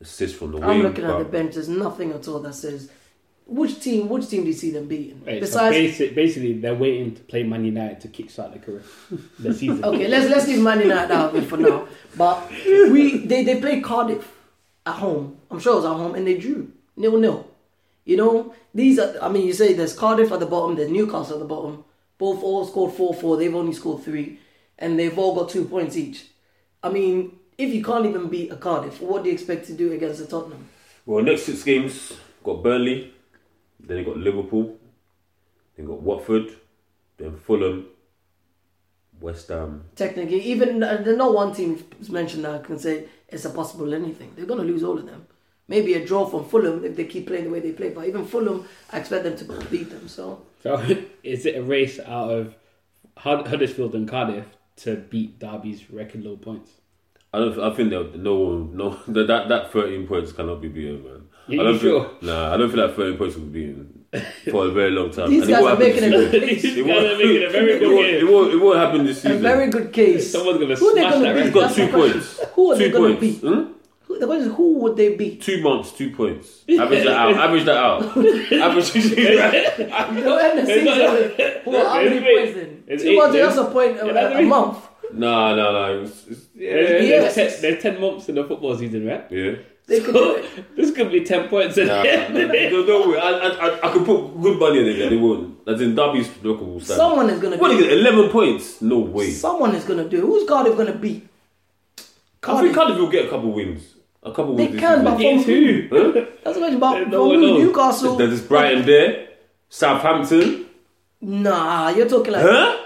assists from the wing. I'm wing. looking at the bench. There's nothing at all that says which team. Which team do you see them beating? Right, so Besides, basically, they're waiting to play Man United to kickstart the career, the season. okay, let's let's leave Man United out of it for now. But we they they played Cardiff at home. I'm sure it was at home, and they drew nil nil. You know, these are. I mean, you say there's Cardiff at the bottom, there's Newcastle at the bottom. Both all scored four four. They've only scored three, and they've all got two points each. I mean, if you can't even beat a Cardiff, what do you expect to do against the Tottenham? Well, next six games got Burnley, then they got Liverpool, then got Watford, then Fulham, West Ham. Technically, even uh, there's not one team mentioned that can say it's a possible anything. They're going to lose all of them. Maybe a draw from Fulham if they keep playing the way they play. But even Fulham, I expect them to beat them. So So, is it a race out of Huddersfield and Cardiff to beat Derby's record low points? I don't. I think that no one, no that that, that thirteen points cannot be beaten, man. You- I don't you think, sure? Nah, I don't think that thirteen points will be beaten for a very long time. These And it guys won't are making a season. good case. These It guys won't, are making a very good case. it won't. It won't happen this a very good case. Someone's gonna Who they smash gonna that beat? He's record. got two the question. points. Who are they gonna points. beat? Hmm? The question is, who would they be? Two months, two points. Average that out. Average that out. Average. They'll end the season with what, how many points then? Two eight months, then. that's a point a, a, a month. no, no, no. It's, it's, yeah, There's, Yes. there's, ten, there's 10 months in the football season, right? yeah. They could do it. This could be 10 points in Nah, there. no, no way. I, I, I, I could put good money in it, and they won't. As in Derby's local will stand. Someone is gonna What do do you it. get? Eleven points? No way. Someone is gonna do it. Who's Cardiff gonna beat? I think Cardiff. Cardiff will get a couple wins. A couple They wins. this can, but Against from who? Huh? That's what about There's from no one who? knows. Newcastle. There's this Brighton there, Southampton. Nah, you're talking like. Huh?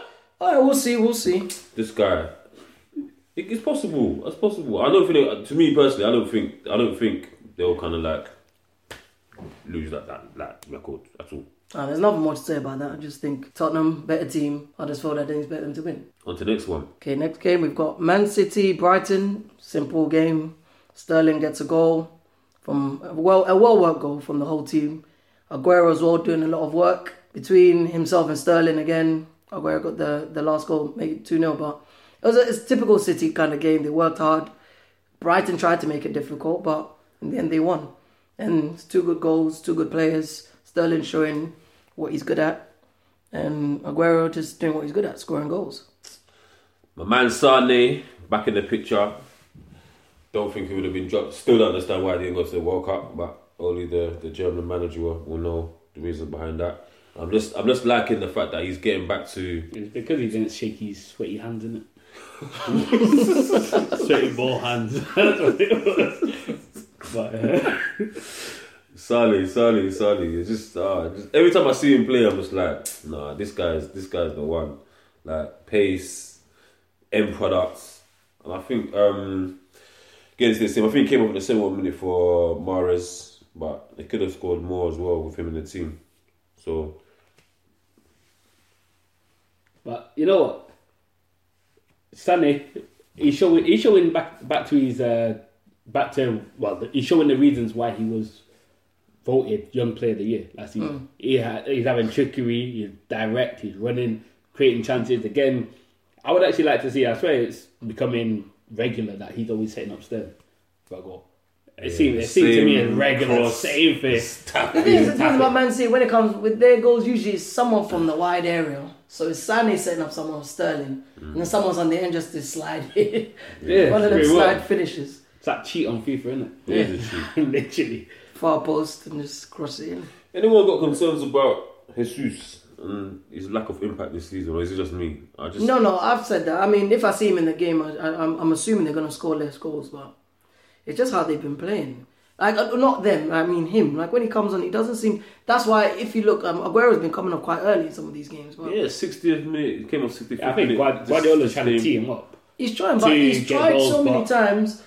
All right, we'll see. We'll see. This guy. It- It's possible. It's possible. I don't think. They, to me personally, I don't think. I don't think they'll kind of like lose that that that record at all. Uh, there's nothing more to say about that. I just think Tottenham better team. I just feel that didn't expect them to win. On to the next one. Okay, next game we've got Man City Brighton. Simple game. Sterling gets a goal from a well a well worked goal from the whole team. Aguero as well doing a lot of work between himself and Sterling again. Aguero got the, the last goal, make it two 0 but it was a, it's typical City kind of game. They worked hard. Brighton tried to make it difficult, but in the end they won. And it's two good goals, two good players. Sterling showing what he's good at, and Aguero just doing what he's good at, scoring goals. My man Sane back in the picture. Don't think he would have been dropped. Still don't understand why he didn't go to the World Cup, but only the, the German manager will will know the reason behind that. I'm just I'm just liking the fact that he's getting back to It's because he didn't shake his sweaty hands, in it? Sweaty ball hands. That's what it was. But, uh, Sally, Sally, Sally. It's just, uh, just every time I see him play, I'm just like, nah, this guy's this guy's the one. Like pace, end products, and I think um, against this team, I think he came up with the same one minute for Mahrez, but they could have scored more as well with him in the team. So but you know what? Stanley, he's showing he's showing back back to his uh, back to well, he's showing the reasons why he was voted Young Player of the Year last season. He ha- he's having trickery, he's direct, he's running, creating chances. Again, I would actually like to see. I swear it's becoming regular that he's always setting up Sterling for a goal. It Yeah, seems it seems to me as regular, cross. same thing. The thing is, the thing about Man City, when it comes with their goals, usually it's someone from the wide area. So it's Sané setting up someone Sterling, and then mm. someone's on the end just to slide. Yeah, One of them pretty slide well. finishes, It's like cheat on FIFA, isn't Yeah, it? it's a. Literally. far post, and just cross it in. anyone got concerns about Jesus and his lack of impact this season, or is it just me? I just No, no, I've said that. I mean, if I see him in the game, I, I, I'm, I'm assuming they're going to score less goals, but it's just how they've been playing. Like, uh, not them, I mean him. Like, when he comes on, he doesn't seem. That's why, if you look, um, Aguero's been coming up quite early in some of these games. But yeah, 60th minute, he came off 65th I think minute. Guard- just- Guardiola's trying to came- tee him up. He's trying, but to he's get tried goals, so many times.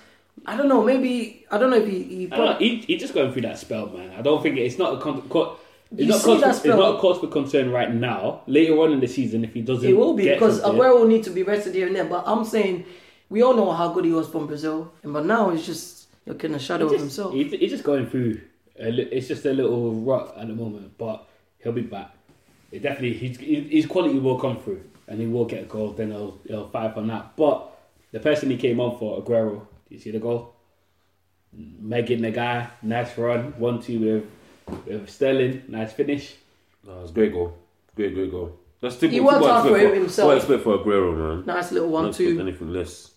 I don't know, maybe. I don't know if he. he I don't know, he, he's just going through that spell, man. I don't think it's not a con- co- it's You not see cause that for, it's not a cause for concern right now. Later on in the season, if he doesn't, It will be get because something- Aguero will need to be rested here and there. But I'm saying we all know how good he was from Brazil, and but now he's just looking a shadow of himself. he- he's just going through. A, li- it's just a little rut at the moment, but he'll be back. It definitely, his, his quality will come through, and he will get a goal. Then he'll he'll fight on that. But the person he came on for, Aguero, do you see the goal? Megan the guy, nice run, one two with with Sterling, nice finish. No, it's a great goal. Great, great goal. That's He worked hard for expect him himself. What I expect for Aguero, man. nice little one don't two. anything less.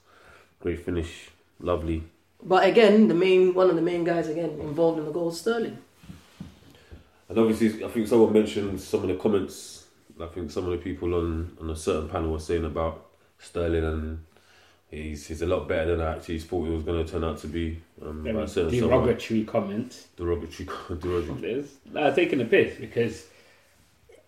Great finish. Lovely. But again, the main one of the main guys again involved in the goal, Sterling. And obviously, I think someone mentioned some of the comments. I think some of the people on, on a certain panel were saying about Sterling and he's he's a lot better than I actually thought he was going to turn out to be. Um, by a certain someone. derogatory comments. derogatory, derogatory. There's nah, taking a piss because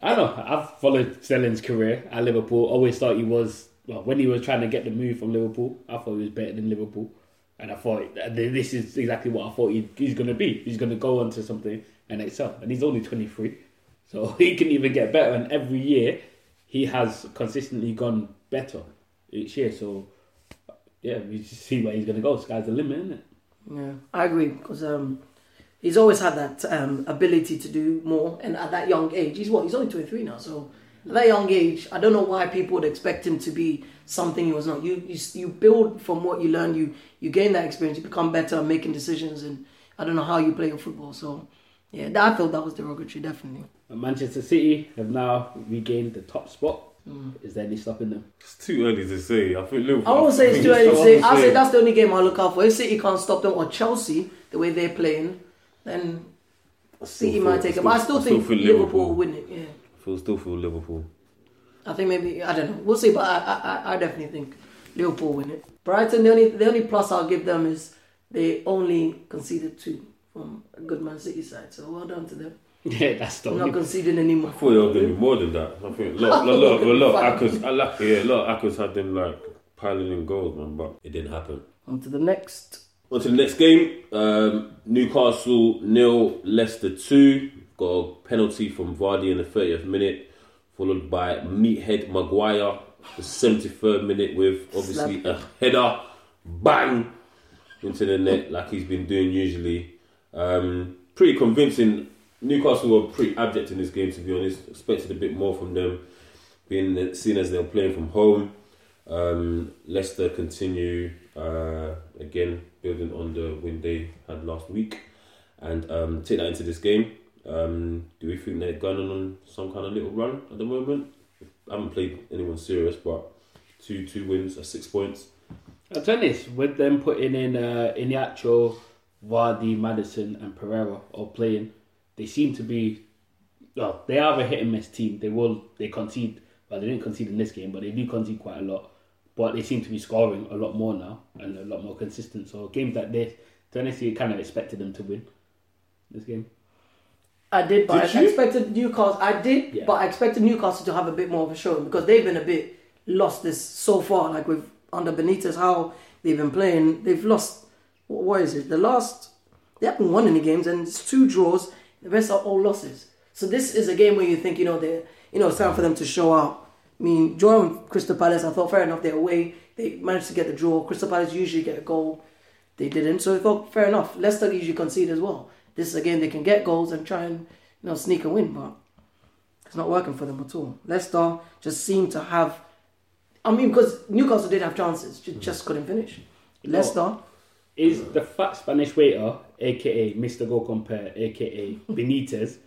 I don't know. I've followed Sterling's career at Liverpool. Always thought he was well when he was trying to get the move from Liverpool. I thought he was better than Liverpool, and I thought this is exactly what I thought he, he's going to be. He's going to go on to something and excel. And he's only 23, so he can even get better. And every year he has consistently gone better each year. So yeah, we just see where he's going to go. Sky's the limit, isn't it? Yeah, I agree because um, he's always had that um, ability to do more, and at that young age, he's what? He's only twenty three now, so at that young age, I don't know why people would expect him to be something it was not. You you you build from what you learn. You you gain that experience. You become better at making decisions, and I don't know how you play your football. So yeah, I felt that was derogatory, definitely. Manchester City have now regained the top spot. Mm. Is there any stopping them? It's too early to say. I think Liverpool. I won't say it's too early to say. I'll say that's the only game I'll look out for. If City can't stop them or Chelsea the way they're playing, then City feel- might take it. But I still think feel Liverpool will win it. Yeah. I feel still feel Liverpool. I think maybe I don't know. We'll see, but I I, I- I definitely think Liverpool win it. Brighton, the only the only plus I'll give them is they only conceded two from a good Man City side. So well done to them. Yeah, that's the They're only. not conceding I anymore. thought they were going to be more than that. I think a lot, a lot, a lot, Akers, I like, yeah, a lot Akers had them like piling in goals, man, but it didn't happen. On to the next. On to the next game. Um, Newcastle nil, Leicester two. Got a penalty from Vardy in the 30th minute, followed by Meathead Maguire, the 73rd minute with obviously a header, bang into the net like he's been doing usually. Um, pretty convincing. Newcastle were pretty abject in this game, to be honest. Expected a bit more from them, being seen as they're playing from home. Um, Leicester continue uh, again building on the win they had last week, and um, take that into this game. Um, do we think they're going on some kind of little run at the moment? I haven't played anyone serious, but two two wins at six points. I'll tell you this, with them putting in uh, in the actual Vardy, Maddison, and Pereira all playing, they seem to be. Well, they are a hit and miss team. They will they concede. Well, they didn't concede in this game, but they do concede quite a lot. But they seem to be scoring a lot more now and a lot more consistent. So games like this, honestly, kind of expected them to win this game. I did, but Did I you? expected Newcastle. I did, Yeah. but I expected Newcastle to have a bit more of a showing because they've been a bit lost this so far. Like with under Benitez, how they've been playing, they've lost. What, what is it? The last they haven't won any games, and it's two draws. The rest are all losses. So this is a game where you think you know they, you know, it's time for them to show out. I mean, drawing Crystal Palace, I thought fair enough. They're away. They managed to get the draw. Crystal Palace usually get a goal. They didn't, so I thought fair enough. Leicester usually concede as well. This is a game they can get goals and try and you know sneak a win, but it's not working for them at all. Leicester just seem to have. I mean, because Newcastle did have chances, ju- mm-hmm. just couldn't finish. Leicester, Is the fat Spanish waiter, aka Mr. Go Compare, aka Benitez,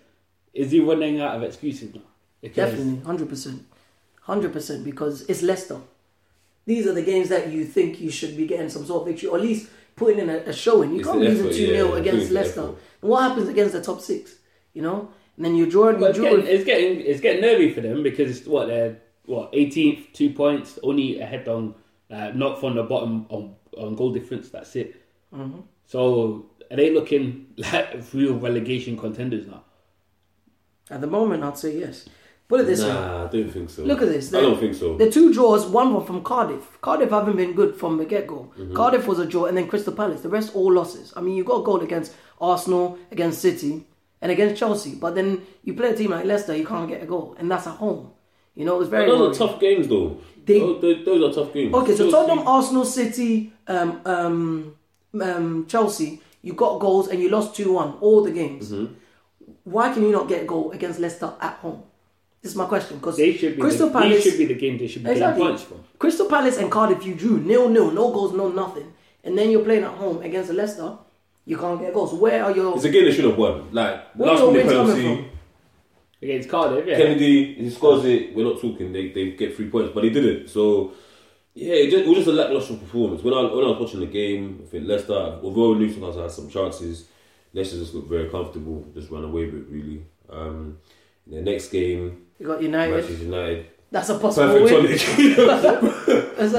is he running out of excuses now? Because definitely, hundred percent, hundred percent, because it's Leicester. These are the games that you think you should be getting some sort of victory, or at least putting in a, a showing. You It's can't lose effort, two 0 yeah, against Leicester. effort. And what happens against the top six? You know, And then you draw and But you it's drew. getting, it's getting it's getting nervy for them because it's what they're what 18th, two points, only ahead on uh, not from the bottom on on goal difference. That's it. Mm-hmm. So are they looking like real relegation contenders now? At the moment, I'd say yes. Put it this way. Nah, I don't think so. Look at this. I don't think so. The two draws, one were from Cardiff. Cardiff haven't been good from the get go. Mm-hmm. Cardiff was a draw, and then Crystal Palace. The rest all losses. I mean, you got a goal against Arsenal, against City, and against Chelsea. But then you play a team like Leicester, you can't get a goal, and that's at home. You know, it's very. Those worrying. are tough games, though. They- those, those- those are tough games. Okay, so Chelsea- Tottenham, Arsenal, City, um, um, um, Chelsea, you got goals and you lost 2 1, all the games. Mm-hmm. Why can you not get a goal against Leicester at home? This is my question. Because They should be. Crystal the, Palace. Should be the game they should be Exactly. getting points from. Crystal Palace and Cardiff, you drew nil nil, no goals, no nothing. And then you're playing at home against Leicester, you can't get goals. Where are your. It's a game they should have won. Like Where last your minute wins coming penalty. Against Cardiff, yeah. Kenedy, he scores it. We're not talking. They, they get three points, but he didn't. So yeah, it, just, it was just a lackluster performance. When I when I was watching the game, I think Leicester, although Newcastle had some chances, Leicester just looked very comfortable. Just ran away with it really. Um, the next game, You got United. Manchester United, That's a possible perfect win. tonic. That's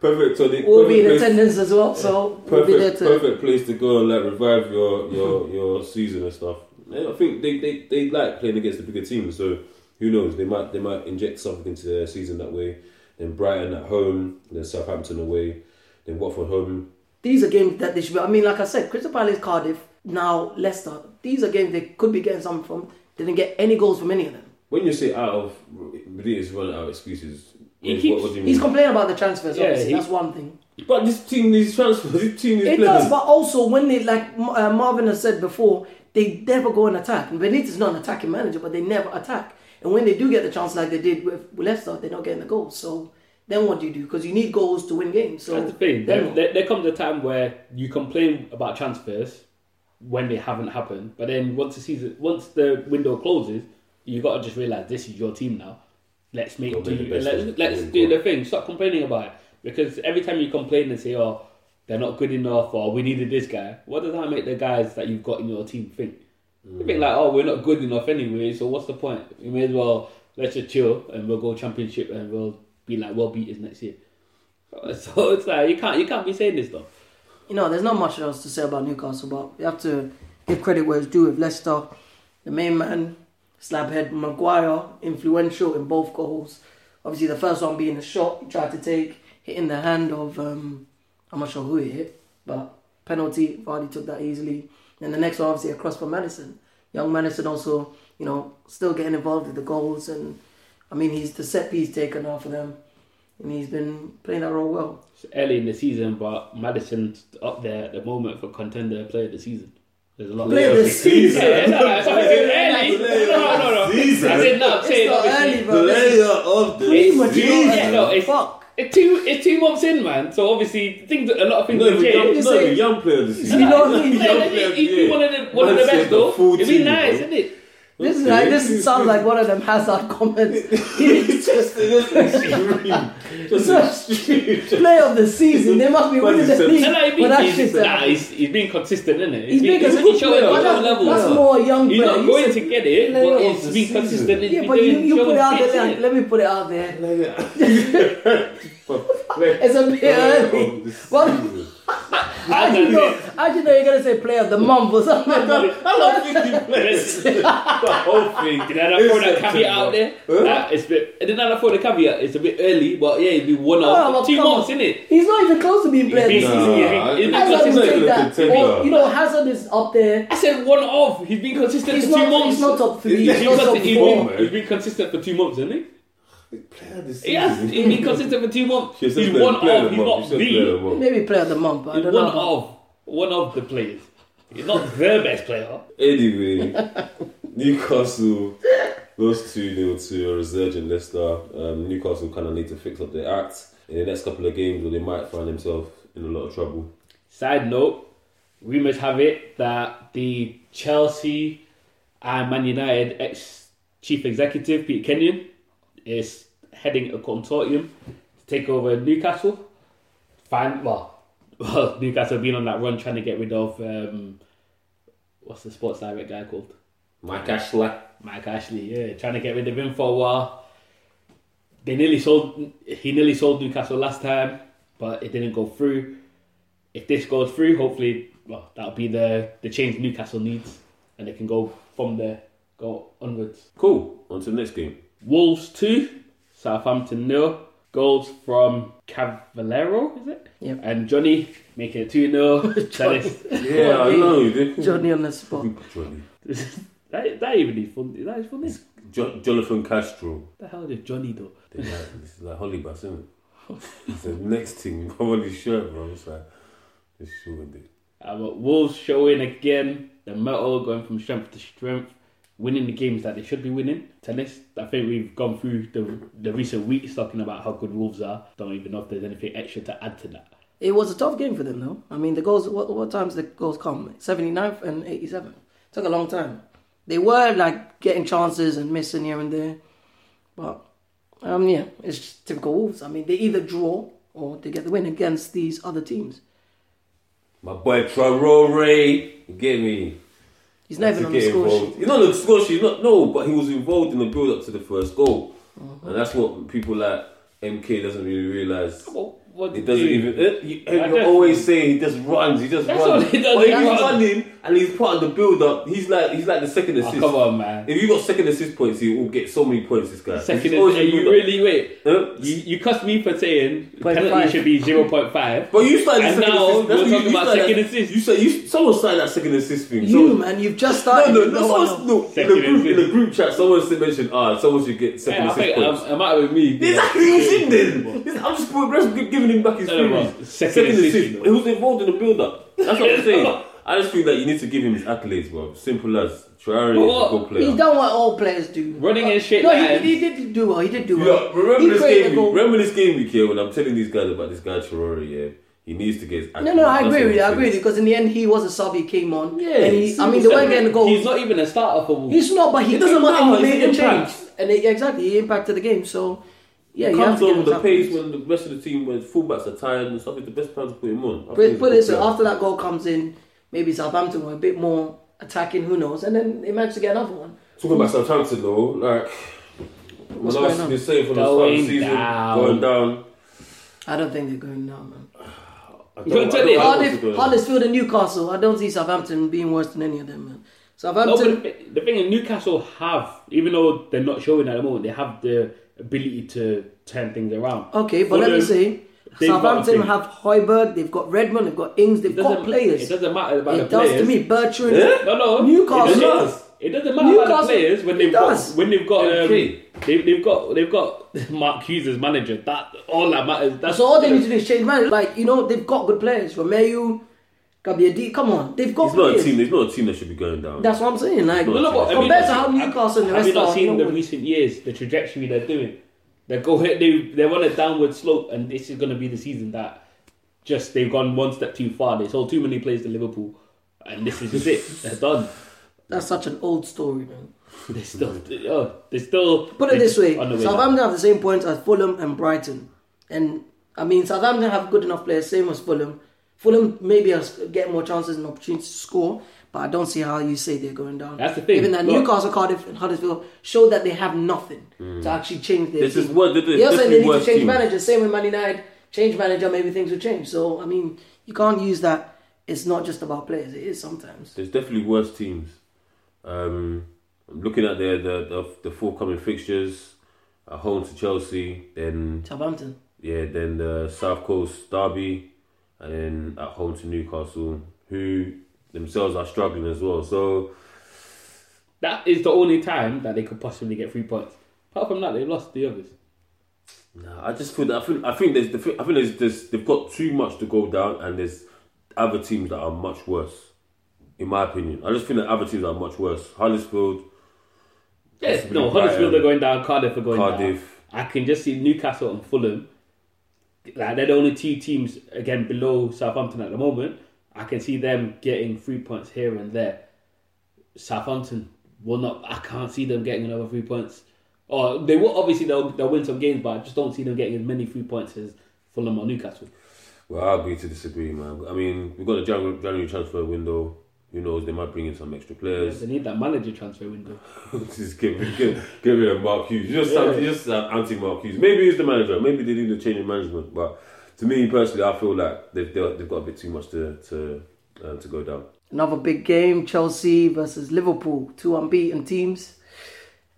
perfect tonic. we'll be in place- attendance as well, so we'll be there perfect, to. perfect place to go and like revive your your your season and stuff. Yeah, I think they, they, they like playing against the bigger teams, so who knows? They might they might inject something into their season that way. Then Brighton at home, then Southampton away, then Watford home. These are games that they should be. I mean, like I said, Crystal Palace, Cardiff, now Leicester. These are games they could be getting something from. They didn't get any goals from any of them. When you say out of Benitez running out of excuses, He what, keeps- what you He's complaining about the transfers. Yeah, obviously, he- that's one thing. but this team needs transfers. This team needs It players. does, but also when they like uh, Marvin has said before, they never go and attack. And Benitez is not an attacking manager, but they never attack. And when they do get the chance, like they did with, Leicester, they're not getting the goals. So then what do you do? Because you need goals to win games. So That's the thing. then There, there, there comes a time where you complain about transfers when they haven't happened, but then once the season, once the window closes, you've got to just realize this is your team now. Let's make Go do. the best Let's, let's do the thing. Stop complaining about it because every time you complain and say, "Oh, they're not good enough," or "We needed this guy," what does that make the guys that you've got in your team think? They think like, "Oh, we're not good enough anyway, so what's the point? We may as well let's just chill and we'll go championship and we'll be like well beaters next year." So it's like you can't you can't be saying this stuff. you know, there's not much else to say about Newcastle, but you have to give credit where it's due with Leicester. The main man, Slabhead Maguire, influential in both goals. Obviously, the first one being a shot he tried to take, hitting the hand of, um, I'm not sure who he hit, but penalty, Vardy took that easily. And the next one, obviously, a cross for Maddison. Young Maddison also, you know, still getting involved with the goals. And, I mean, he's the set piece taker now for them. And he's been playing that role well. It's early in the season, but Maddison's up there at the moment for contender player of the season. There's a lot. Player of the season. Yeah, no, no, it's early. No, no, no. Season. I said no. I'm saying It's not early, bro. This is of the premature. Yeah, no, it's, Fuck. it's two. It's two months in, man. So obviously, things. A lot of things Not have even young, changed. not even young player this You season. know what I mean? Young he- players, He's been one of the one of the best though. It'd be nice, isn't it? This is like this sounds like one of them Hazard comments. It's just it's extreme. Just extreme. Player of the season. They must be winning the That's league. No, no, he's But been, that he's, shit's nah, happening. he's, he's been consistent, isn't it? He's been he's consistent. showing player. at But that's, levels. that's more a young He's player. not going to get it, but of he's the consistent. Yeah, but you, you put it out there. Like, let me put it out there. It's It's a bit early. Well, how do you know? How do you know you're gonna say player of the month or something? I love 50 players. The whole thing. Did I not throw that It's caveat out there? Huh? Nah, it's a bit, did I not throw the caveat? It's a bit early, but yeah, it'd be one Oh, of well, two months, on. isn't it? He's not even close to being player of the He's- season. he's- he's been Hazard consistent. will take He's that. Or, you know, Hazard is up there. I said one of. He's been consistent He's for two not. months. He's not top three. He's He's He's not been, top he's, four. been, he's been consistent for two months, isn't he? Player of the He has. season. He's been consistent for two months. She He's player- one player of. the He's not She player the. the. Maybe player of the month. But I don't one know. of. One of the players. He's not the best player. Anyway, Newcastle lost 2 0 to a resurgent Leicester. Um, Newcastle kind of need to fix up their act in the next couple of games, or they might find themselves in a lot of trouble. Side note, rumours have it that the Chelsea and Man United ex chief executive, Pete Kenyon, is heading a consortium to take over Newcastle. Fine, well, well, Newcastle have been on that run trying to get rid of, um, what's the sports direct guy called? Mike Ashley. Mike Ashley, yeah, trying to get rid of him for a while. They nearly sold. He nearly sold Newcastle last time, but it didn't go through. If this goes through, hopefully, well, that'll be the the change Newcastle needs, and they can go from there, go onwards. Cool. On to the next game. Wolves two, Southampton nil. Goals from Cavallero, is it? Yep. And Johnny making it two 0 Dennis. Yeah, I know you did. Johnny on the spot. Johnny. that, that even is fun. That is funny. Jo- Jonathan Castro. the hell is Johnny though? They're like, this is like Hollybass, isn't it? It's the next thing you come on his shirt, bro. It's like, just showing it. Uh, but Wolves showing again the metal going from strength to strength, winning the games that they should be winning. Tennis, I think we've gone through the the recent weeks talking about how good Wolves are. Don't even know if there's anything extra to add to that. It was a tough game for them, though. I mean, the goals. What, what times the goals come? 79th and 87. Took a long time. They were like getting chances and missing here and there, but um, yeah, it's just typical Wolves. I mean, they either draw or they get the win against these other teams. My boy Traore, you get me? He's not even to on the get score involved. sheet. He's not on the score sheet, not, no, but he was involved in the build up to the first goal. Mm-hmm. And that's what people like MK doesn't really realise. Well, what He doesn't you- even. eh, You, I you always say he just runs. He just That's runs. all he does, But he if he's runs. running and he's part of the build up, he's like he's like the second Oh, assist. come on, man. If you got second assist points, he will get so many points. This guy. Second, He's is, are you really wait? Huh? You you cussed me for saying Point penalty five. should be zero point five. But you started And the second now assist. we're That's what talking about started second that- assist. You said you someone started that second assist thing. You, man, you've just started. no, with no. one Someone, no in, the group, in the group chat, someone mentioned, ah, someone should get second assist points. I'm, I'm out with me. Exactly, who's in then? I'm just just giving him back his No, no, feelings. bro. Second assist, you know. He was involved in the build up. That's what I'm saying. I just feel that you need to give him his accolades, bro. Simple as. Traore is a good player. He's done what all players do. Running in straight No, he, he did do well. He did do Yeah, well. remember he this game week. Remember this game week here when I'm telling these guys about this guy Traore, yeah. He needs to get his No, no, I accolades. agree with you. I I'm agree with you because in the end he was a sub. He came on. Yeah, and he, I mean, they weren't getting the goals. He's not even a starter for Wolves. He's not, but he It doesn't matter, he made a change. impact. And it, exactly, he impacted the game. So, yeah, you have Comes to give on him with the pace when the rest of the team, when fullbacks are tired and stuff, it's the best time to put him on. I think Put, he's put a it this good player. after that goal comes in, maybe Southampton were a bit more attacking. Who knows? And then they managed to get another one. Talking about Southampton though, like What's when I going was on? saying from the start of the Going season, down. going down. I don't think they're going down, man. I You're don't, I don't, telling- I don't want to Cardiff, go down. Huddersfield, and Newcastle. I don't see Southampton being worse than any of them, man. No, Southampton. but the, the thing is, Newcastle have, even though they're not showing at the moment, they have the ability to turn things around. Okay, but let me Fulham, say, they've got Southampton have Højbjerg, they've got Redmond, they've got Ings, they've got players. It doesn't matter about It the players. It does to me. Bertrand. Yeah? No, no. Newcastle It, does. does. It doesn't matter about the players when they've does. got when they've got um, Okay. they, they've got they've got Mark Hughes as manager. That all that matters. That's So all they need to do is change managers. Like you know, they've got good players. Romeu, Gabbiadini. Come on, they've got It's not a players. team. It's not a team that should be going down. That's what I'm saying. Like have you compared to how Newcastle and the have rest you not are, seen you the recent years, the trajectory they're doing? They're going, they they're on a downward slope, and this is going to be the season that just they've gone one step too far. They sold too many players to Liverpool, and this is just it. They're done. that's such an old story, man. They still, oh, they still. Put it this way: way. Southampton have the same points as Fulham and Brighton, and I mean Southampton have good enough players, same as Fulham. Fulham maybe has get more chances and opportunities to score, but I don't see how you say they're going down. That's the thing. Even that Look- Newcastle, Cardiff, and Huddersfield show that they have nothing to actually change their This team. is what- this is They're saying they need to change team. manager. Same with Man United, change manager, maybe things will change. So I mean, you can't use that. It's not just about players. It is sometimes. There's definitely worse teams. Um, I'm looking at the the, the the forthcoming fixtures. At home to Chelsea, then Southampton. yeah, then the South Coast Derby, and then at home to Newcastle, who themselves are struggling as well. So That is the only time that they could possibly get three points. Apart from that, they lost the others. Nah, I just feel that I think I think there's the I think there's, there's they've got too much to go down, and there's other teams that are much worse. In my opinion, I just think that other teams are much worse. Huddersfield, Yes, no, Huddersfield are going down, Cardiff are going Cardiff. down. I can just see Newcastle and Fulham. Like they're the only two teams again below Southampton at the moment. I can see them getting three points here and there. Southampton will not. I can't see them getting another three points. Or they will obviously they'll they'll win some games, but I just don't see them getting as many three points as Fulham or Newcastle. Well, I agree to disagree, man. I mean, we've got a January, January transfer window. Who knows? They might bring in some extra players. They need that manager transfer window. just get, get, get rid of Mark Hughes. Just Yeah. anti, just uh, anti Mark Hughes. Maybe he's the manager. Maybe they need a change in management. But to me personally, I feel like they've they've they've got a bit too much to to uh, to go down. Another big game, Chelsea versus Liverpool, two unbeaten teams.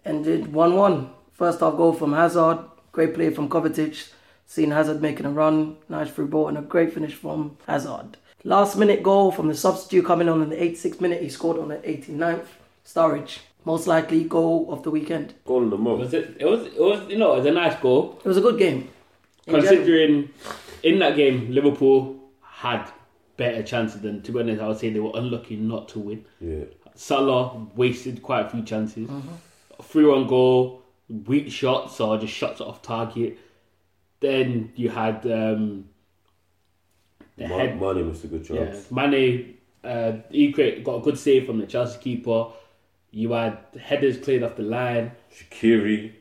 Ended 1 1. First half goal from Hazard, great play from Kovacic. Seen Hazard making a run, nice free ball, and a great finish from Hazard. Last minute goal from the substitute coming on in the 86th minute, he scored on the 89th. Sturridge, most likely goal of the weekend. Goal in the month. Was it? It was. It was. You know, it was a nice goal. It was a good game. In general. Considering in that game, Liverpool had better chances than. To be honest, I would say they were unlucky not to win. Yeah. Salah wasted quite a few chances. Mm-hmm. Three on goal, weak shots or just shots off target. Then you had um, the Ma- head. Mane missed a good Yeah, chance. Mane, uh, he cre- got a good save from the Chelsea keeper. You had headers played off the line. Shaqiri.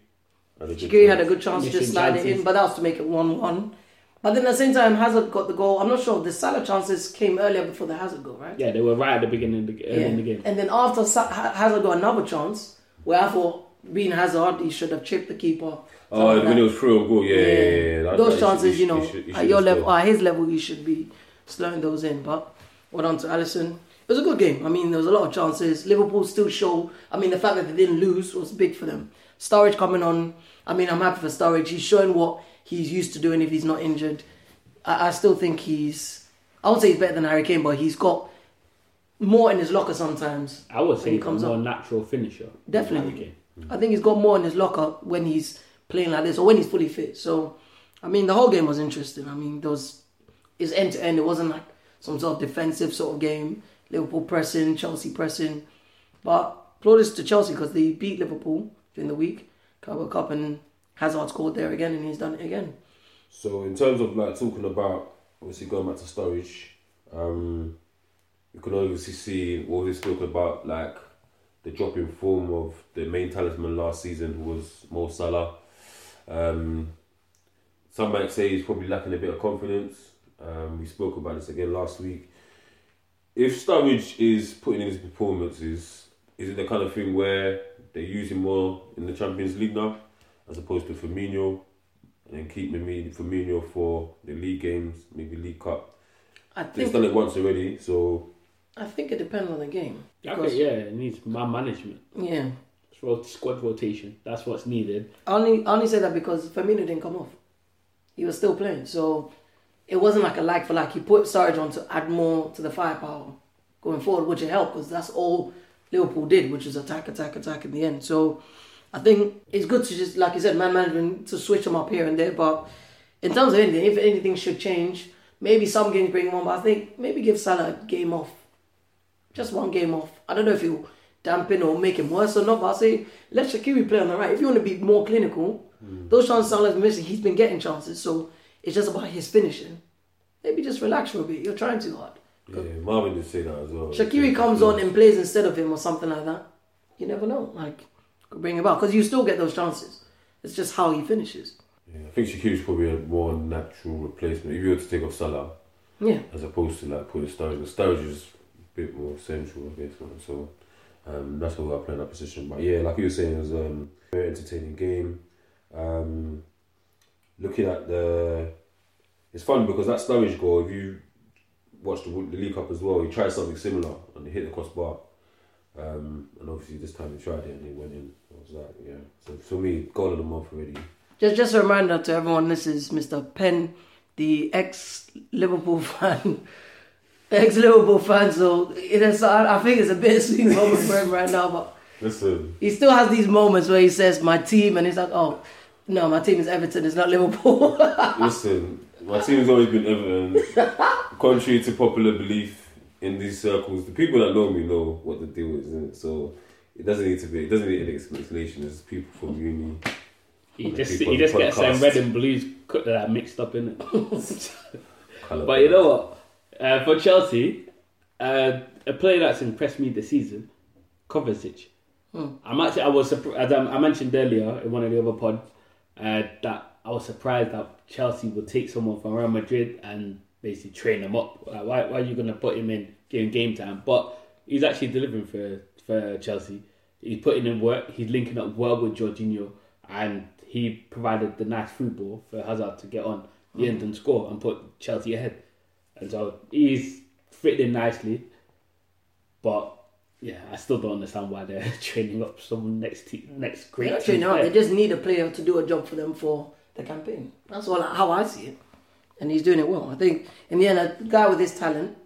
Had a good Shaqiri chance. had a good chance to Missing just slide it in, but that was to make it 1 1. But then at the same time, Hazard got the goal. I'm not sure. The Salah chances came earlier before the Hazard goal, right? Yeah, they were right at the beginning of the, early in the game. And then after Sa- Hazard got another chance, where I thought, being Hazard, he should have chipped the keeper. Oh, Something when like it was through on goal, yeah, yeah, yeah. yeah. That- those that- he chances, should- you he know, should- he should at your level, scored. at his level, you should be slowing those in. But well done to Alisson. It was a good game. I mean, there was a lot of chances. Liverpool still show. I mean, the fact that they didn't lose was big for them. Sturridge coming on. I mean, I'm happy for Sturridge. He's showing what he's used to doing if he's not injured. I, I still think he's. I would say he's better than Harry Kane, but he's got more in his locker sometimes. I would when say he he's a comes more on. natural finisher. Definitely. Harry Kane. I think he's got more in his locker when he's playing like this or when he's fully fit. So, I mean, the whole game was interesting. I mean, there was it's end to end. It wasn't like some sort of defensive sort of game. Liverpool pressing, Chelsea pressing, but plaudits to Chelsea because they beat Liverpool during the week, Carabao Cup, and Hazard scored there again, and he's done it again. So in terms of like talking about obviously going back to Sturridge, um, you can obviously see what we spoke about like the drop in form of the main talisman last season who was Mo Salah. Um, some might say he's probably lacking a bit of confidence. Um, we spoke about this again last week. If Sturridge is putting in his performances, is it the kind of thing where they use him more in the Champions League now, as opposed to Firmino, and then keep Firmino Firmino for the league games, maybe League Cup? I He's think done it once already, so I think it depends on the game. Okay, Because- yeah, it needs man management. Yeah, It's rot- Squad rotation. That's what's needed. I only only say that because Firmino didn't come off. He was still playing, so it wasn't like a like for like. He put Sarge on to add more to the firepower going forward, which it helped because that's all Liverpool did, which is attack, attack, attack in the end. So I think it's good to just like you said, man management to switch them up here and there. But in terms of anything, if anything should change, maybe some games bring him on. But I think maybe give Salah a game off, just one game off. I don't know if he'll dampen or make him worse or not. But I say let Shaqiri play on the right. If you want to be more clinical, hmm. those chances Salah's missing. He's been getting chances, so it's just about his finishing. Maybe just relax for a bit. You're trying too hard. yeah, Marvin did say that as well. Shaqiri comes on and plays instead of him or something like that. You never know. Like could bring him out because you still get those chances. It's just how he finishes. Yeah, I think Shaqiri's probably a more natural replacement if you were to take off Salah. Yeah. as opposed to like putting Sturridge. Sturridge is a bit more central, I guess. So um, that's why we're playing that position. But yeah, like you were saying, it was um, a very entertaining game. Um, looking at the, it's fun because that Sturridge goal. If you watch the, the League Cup as well, he tried something similar and he hit the crossbar. Um, and obviously this time he tried it and he went in. Was like, yeah. So for me, goal of the month already. Just just a reminder to everyone. This is Mr. Penn, the ex Liverpool fan. Ex Liverpool fan, so it is. I I think it's a bittersweet moment for him right now, but Listen, he still has these moments where he says my team and he's like oh no my team is everton it's not liverpool Listen, my team's always been Everton. Contrary to popular belief in these circles, the people that know me know what the deal is, isn't it? So it doesn't need to be. It doesn't need any explanation. It's people from uni. He just he on the just gets some red and blues cut that mixed up in it. But you know what? Uh, for Chelsea, uh, a player that's impressed me this season, Kovacic. I'm actually I was surprised, as I I mentioned earlier in one of the other pods uh, that I was surprised that Chelsea would take someone from Real Madrid and basically train him up. Like, why, why are you going to put him in, game time? But he's actually delivering for for Chelsea. He's putting in work. He's linking up well with Jorginho, and he provided the nice through ball for Hazard to get on the end and score and put Chelsea ahead. And so he's fitting in nicely. But yeah, I still don't understand why they're training up some next te- next great They're training player. They just need a player to do a job for them for the campaign. That's all how I see it, and he's doing it well. I think in the end, a guy with his talent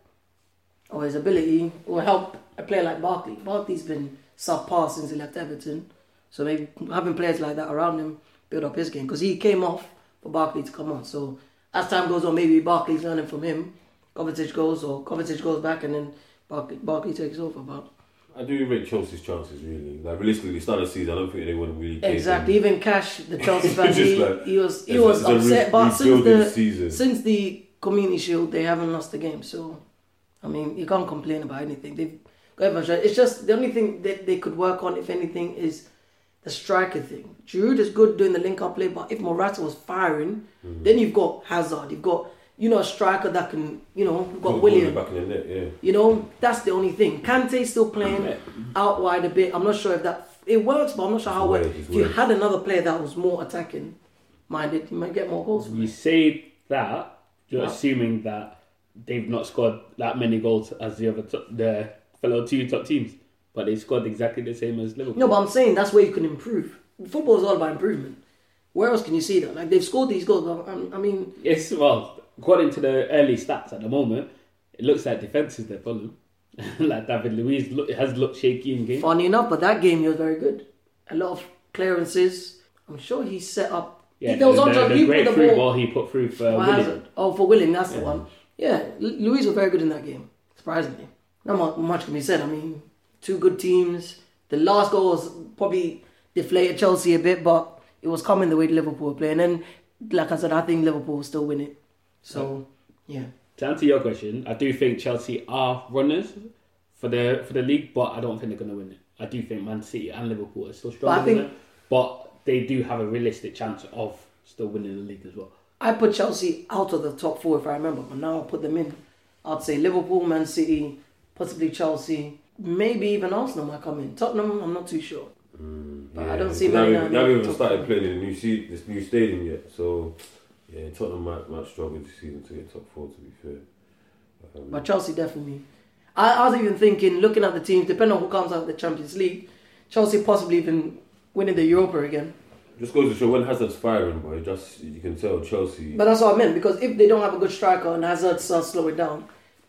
or his ability will help a player like Barkley. Barkley's been subpar since he left Everton, so maybe having players like that around him build up his game because he came off for Barkley to come on. So as time goes on, maybe Barkley's learning from him. Kovacic goes or Kovacic goes back, and then Barkley, Barkley takes over. But I do rate Chelsea's chances really. Like realistically, start of the season, I don't think anyone really. Exactly. Even Cash, the Chelsea fan, he, like- he was he was it's a re- upset. but since the season. since the Community Shield, they haven't lost a game. So, I mean, you can't complain about anything. They've got everyone It's just the only thing that they could work on, if anything, is the striker thing. Giroud is good doing the link up play, but if Morata was firing, Mm-hmm. then you've got Hazard. You've got you know a striker that can you know you've got Willian. back in the net, yeah. You know, that's the only thing. Kante's still playing out wide a bit. I'm not sure if that it works, but I'm not sure how well. If you had another player that was more attacking minded, you might get more goals. From You it. say that you're Wow. assuming that they've not scored that many goals as the other top, the fellow two top teams, but they scored exactly the same as Liverpool. No, but I'm saying that's where you can improve. Football is all about improvement. Where else can you see that? Like they've scored these goals. but, um, I mean, Yes, well, according to the early stats at the moment, it looks like defense is their problem. like David Luiz look, has looked shaky in game. funny enough, but that game he was very good. A lot of clearances. I'm sure he set up. Yeah, there was the, the, the he great put through ball. ball. he put through for. Hazard. Oh, for Willian, that's the one. Yeah, Lu- Luiz was very good in that game. Surprisingly, not much can be said. I mean, two good teams. The last goal was probably deflated Chelsea a bit, but it was coming the way Liverpool were playing. And like I said, I think Liverpool will still win it. So yeah, To answer your question, I do think Chelsea are runners for the for the league, but I don't think they're going to win it. I do think Man City and Liverpool are still But think- than but they do have a realistic chance of still winning the league as well. I put Chelsea out of the top four if I remember, but now I'll put them in. I'd say Liverpool, Man City, possibly Chelsea, maybe even Arsenal might come in. Tottenham, I'm not too sure. But I don't see Man United making haven't top started playing in the new se- this new stadium yet, so yeah, Tottenham might might struggle this season to get top four. To be fair, um, But Chelsea definitely. I, I was even thinking, looking at the teams, depending on who comes out of the Champions League, Chelsea possibly even winning the Europa again. just goes to show when Hazard's firing, boy. Just you can tell Chelsea. But that's what I meant because if they don't have a good striker and Hazard starts slowing down,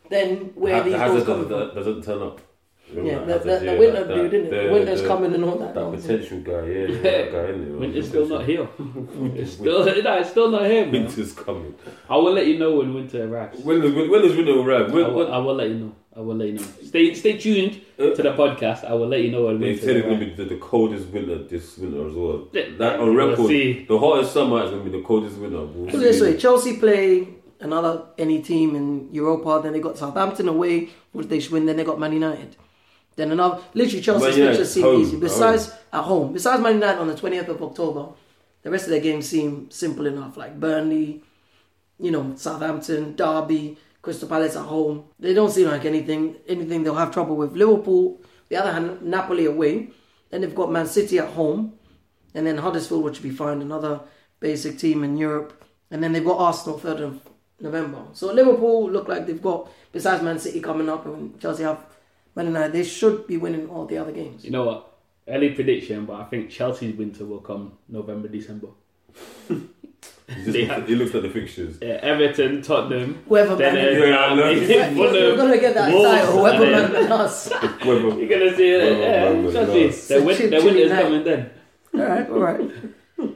then where Ha- are these Hazard goals doesn't, doesn't turn up. Remember Yeah, the, the, the winter that- dude, didn't the- it? Winter's the- coming and all that. That nonsense. potential guy, yeah, yeah, that guy in there. Winter's still not here. it's still, no, it's still not here, man. Winter's coming. I will let you know when winter arrives. When does when, when does winter arrive? I will, when, I will let you know. I will let you know. Stay stay tuned Uh, to the podcast. I will let you know when winter. They winter said it's gonna be the, the coldest winter this winter as well. That on we'll record, see. the hottest summer is gonna be the coldest winter. We'll Put it this way, Chelsea play another any team in Europa, then they got Southampton away, which they should win, then they got Man United. Then another literally Chelsea's fixtures seem home, easy. Besides at home. Besides Man United on the twentieth of October, the rest of their games seem simple enough. Like Burnley, you know, Southampton, Derby, Crystal Palace at home. They don't seem like anything anything they'll have trouble with. Liverpool, the other hand, Napoli away. Then they've got Man City at home. And then Huddersfield, which would be fine, another basic team in Europe. And then they've got Arsenal third of November. So Liverpool look like they've got, besides Man City coming up and Chelsea have Man United, they should be winning all the other games. You know what? Early prediction, but I think Chelsea's winter will come November, December. He, They looks, have- he looks at the fixtures. Yeah, Everton, Tottenham. Whoever Then man, uh, Yeah, I know. Fulham, we're gonna get that Wolves, title. Whoever and man then- than us. Whether- You're gonna see it. Yeah, well, well, Chelsea. well. Their, win- their winter's coming then. all right, all right, all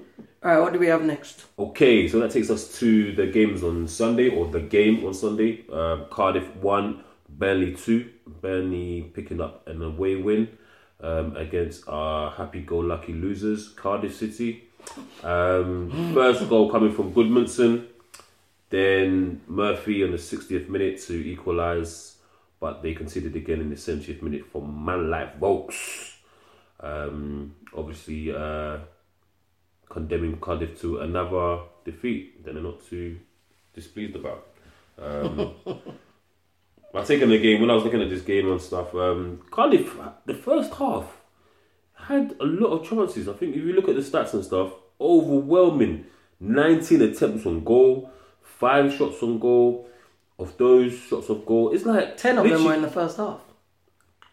right. What do we have next? Okay, so that takes us to the games on Sunday, or the game on Sunday. Um, Cardiff one, Burnley two. Burnley picking up an away win um, against our happy-go-lucky losers, Cardiff City. Um, first goal coming from Gudmundsson, then Murphy on the 60th minute to equalise, but they conceded again in the 70th minute from man like Vokes. Um, obviously, uh, condemning Cardiff to another defeat that they're not too displeased about. Um, I taken the game when I was looking at this game and stuff. Um, Cardiff, the first half had a lot of chances. I think if you look at the stats and stuff, overwhelming. 19 attempts on goal, five shots on goal. Of those shots of goal, it's like Ten of them were in the first half.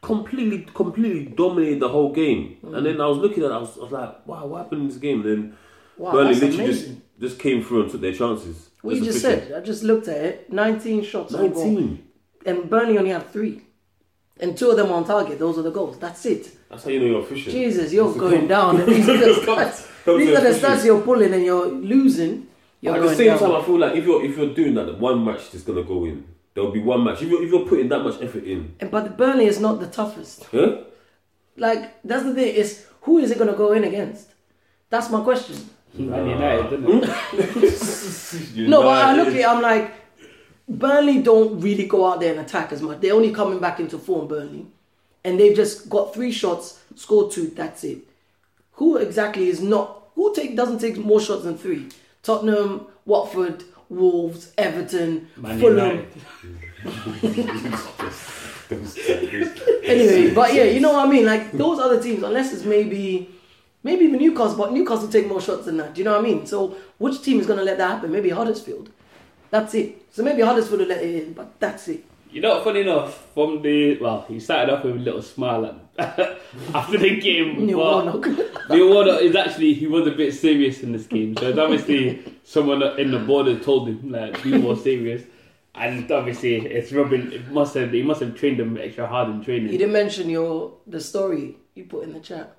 completely, completely dominated the whole game. Mm. And then I was looking at, it, I was, I was like, wow, what happened in this game? And then Wow, Burnley literally just, amazing. just came through and took their chances. What you just efficient. said, I just looked at it. 19 shots on goal. 19. And Burnley only had three. And two of them on target. Those are the goals. That's it. That's how you know you're efficient. Jesus, you're It's going com- down. And these are the stats, these are the efficient. stats you're pulling and you're losing. You're At the same down. time, I feel like if you're if you're doing that, one match is gonna go in. There'll be one match. If you're if you're putting that much effort in, And- But Burnley is not the toughest. huh? Like, that's the thing. Is who is it going to go in against? That's my question. Man United, didn't it? Hmm? No, but I look at it, I'm like, Burnley don't really go out there and attack as much. They're only coming back into form, Burnley. And they've just got three shots, scored two, that's it. Who exactly is not, who take doesn't take more shots than three? Tottenham, Watford, Wolves, Everton, Man Fulham. Anyway, but yeah, you know what I mean? Like, those other teams, unless it's maybe, maybe even Newcastle, but Newcastle take more shots than that. Do you know what I mean? So, which team is going to let that happen? Maybe Huddersfield. That's it. So maybe Huddersfield will let it in, but that's it. You know, funny enough, from the well, he started off with a little smile at, after the game. Neil but Warnock. Neil Warnock is actually he was a bit serious in this game, so it's obviously someone in the border told him like be more serious, and obviously it's rubbing. It must have he must have trained him extra hard in training. You didn't mention your the story you put in the chat.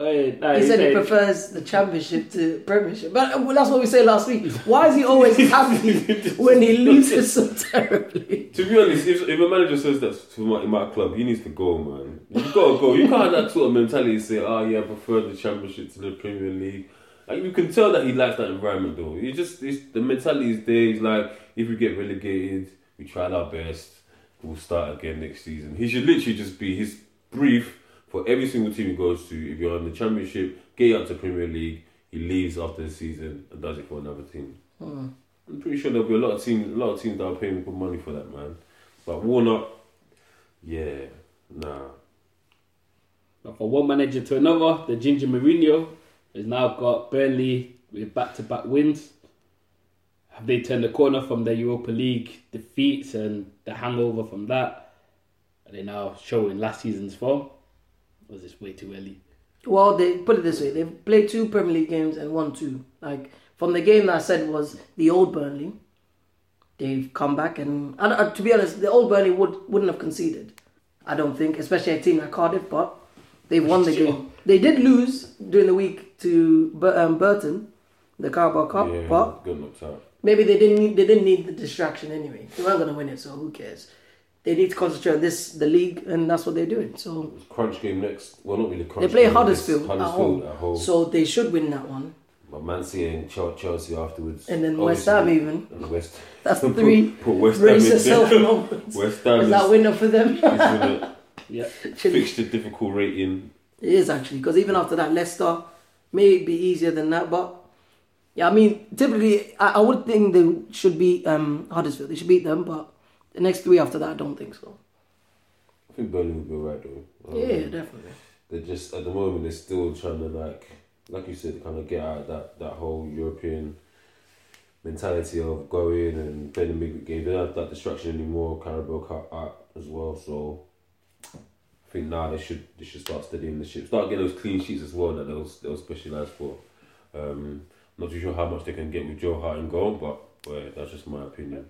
Oh, yeah, nah, He said he said- prefers the championship to premiership, but uh, well, that's what we said last week. Why is he always happy when he loses so terribly? To be honest, if, if a manager says that to my, in my club, he needs to go, man. You've got to go. You can't have that sort of mentality. Say, oh yeah, I prefer the championship to the Premier League. Like you can tell that he likes that environment, though. He just it's, the mentality is there. He's like, if we get relegated, we tried our best. We'll start again next season. He should literally just be his brief for every single team he goes to. If you're in the championship, get you up to Premier League. He leaves after the season and does it for another team. Hmm. I'm pretty sure there'll be a lot of teams, a lot of teams that are paying good money for that, man. But Warnock, yeah, nah. But from one manager to another, the Ginger Mourinho has now got Burnley with back-to-back wins. Have they turned the corner from their Europa League defeats and the hangover from that? Are they now showing last season's form? Or is this way too early? Well, they put it this way: they've played two Premier League games and won two. Like from the game that I said was the old Burnley, they've come back and, and uh, to be honest, the old Burnley would wouldn't have conceded. I don't think, especially a team like Cardiff, but they won the Sure. game. They did lose during the week to Bur- um, Burton, the Carabao Cup, yeah, but got maybe they didn't need they didn't need the distraction anyway. They weren't going to win it, so who cares? They need to concentrate on this, the league, and that's what they're doing. So Crunch game next. Well, not really crunch. they play game, Huddersfield, it's at Huddersfield home, at home. so they should win that one. but Man City and Chelsea afterwards. And then West Ham even. and West. That's put, three. Put West Ham in yourself there. moments. West Ham Is is, that winner for them? is Yeah. Actually, fixture difficult rating. it is actually because even after that, Leicester may be easier than that. But yeah, I mean, typically, I, I would think they should beat um, Huddersfield. They should beat them, but the next three after that, I don't think so. I think Burnley will be right though. Um, yeah, definitely. they're just at the moment they're still trying to like like you said kind of get out of that that whole European mentality of going and playing the big game. They don't have that distraction anymore. Carabao Cup out as well, so I think now they should they should start studying the ship, start getting those clean sheets as well that they'll they'll specialise for. Um, not too sure how much they can get with Joe Hart and goal, but well, that's just my opinion.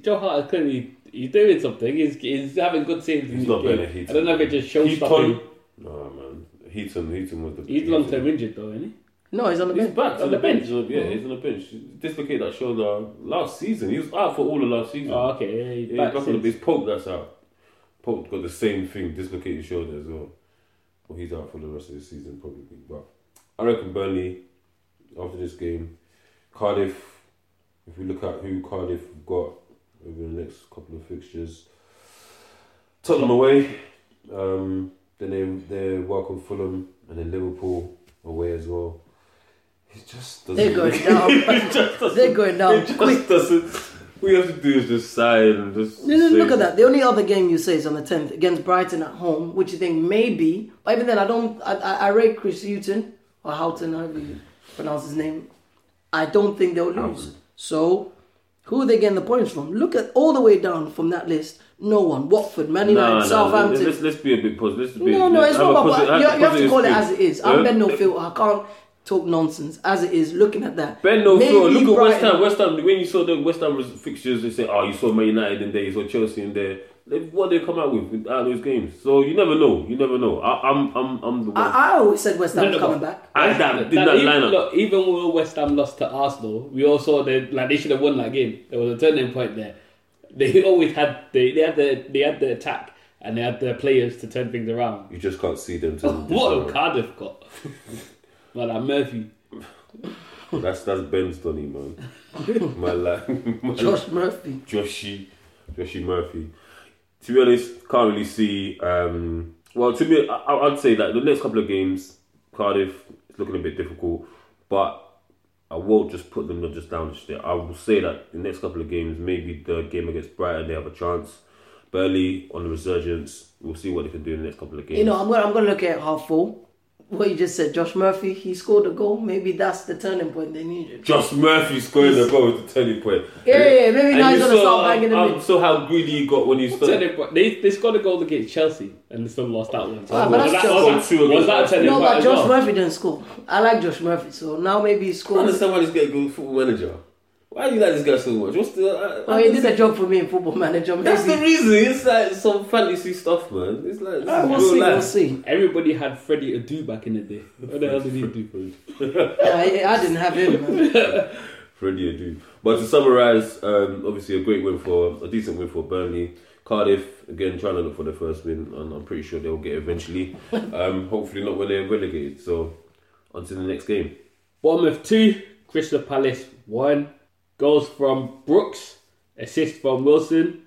Joe Hart is clearly he's doing something. He's, he's having good saves. in He's not game. better than I don't know if it just shows Heaton, something. no man, Heaton, Heaton was the He's long term injured though, isn't he? No, he's on the bench. He's bench. back On the bench. He's on, yeah, he's on the bench. Dislocated that shoulder uh, last season. He was out for all of last season. Oh, okay. Yeah, he's yeah, back he's back on the since. It's Pope that's out. Pope got the same thing, dislocated shoulder as well. Well, he's out for the rest of the season probably. But I reckon Burnley after this game, Cardiff. If we look at who Cardiff got over the next couple of fixtures, Tottenham away. Um, then they they welcome Fulham and then Liverpool away as well. It just doesn't. They're going down. it just They're going down it just quick. doesn't All you have to do is just sigh and just. No, no, look at that. The only other game you say is on the 10th against Brighton at home, which you think maybe, but even then, I don't. I, I, I rate Chris Houghton or Houghton, however you pronounce his name. I don't think they'll lose. Houghton. So, who are they getting the points from? Look at all the way down from that list. No one. Watford, Man United, nah, Southampton. Let's, let's be a bit positive. Be, no, no, it's not about. posi- You, have you have to positive call it as it is. I'm? Ben no filter. I can't talk nonsense. As it is, looking at that. Ben no filter. Look at West Ham. West Ham. When you saw the West Ham fixtures, they say, "Oh, you saw Man United in there, you saw Chelsea in there." They, what they come out with out of those games. So you never know. You never know. I, I'm, I'm, I'm the one. I, I always said West Ham No, was no, coming but- back. I, that, did That that even, lineup. look, even when West Ham lost to Arsenal, we all saw that like they should have won that game. There was a turning point there. They always had they, they had the they had the attack and they had the players to turn things around. You just can't see them. To What have Cardiff got? well, like Murphy. That's that's Ben Stoney, man. my like, Josh Murphy. Joshy, Joshy Murphy. To be honest, can't really see. Um, well, to me, I, I'd say that the next couple of games, Cardiff is looking a bit difficult, but I won't just put them just down the street. I will say that the next couple of games, maybe the game against Brighton, they have a chance. Burnley on the resurgence. We'll see what they can do in the next couple of games. You know, I'm gonna I'm gonna look at half full. What you just said, Josh Murphy, he scored a goal. Maybe that's the turning point they needed. Josh Murphy scoring the goal with the turning point. Yeah, yeah, yeah, maybe And now he's gonna saw, start banging them um, in. So how greedy he got when he started. Turning point- They they scored a goal against Chelsea and they still lost that one. So Ah, but was, that's that, was, that, was that a turning No, point but Josh well? Murphy didn't score. I like Josh Murphy, so now maybe he I scores. understand why this guy good football manager. Why do you like this guy so much? What's the? I, Oh, he did a job for me in Football Manager. Maybe. That's the reason. It's like some fantasy stuff, man. It's like Ah, we'll see, life. we'll see. Everybody had Freddie Adu back in the day. What the hell did he do for you? I, I didn't have him. Man. Freddie Adu. But to summarise, um, obviously a great win for a decent win for Burnley. Cardiff again trying to look for the first win, and I'm pretty sure they'll get it eventually. um, hopefully not when they're relegated. So on to the next game. Bournemouth 2, Crystal Palace 1. Goals from Brooks, assist from Wilson.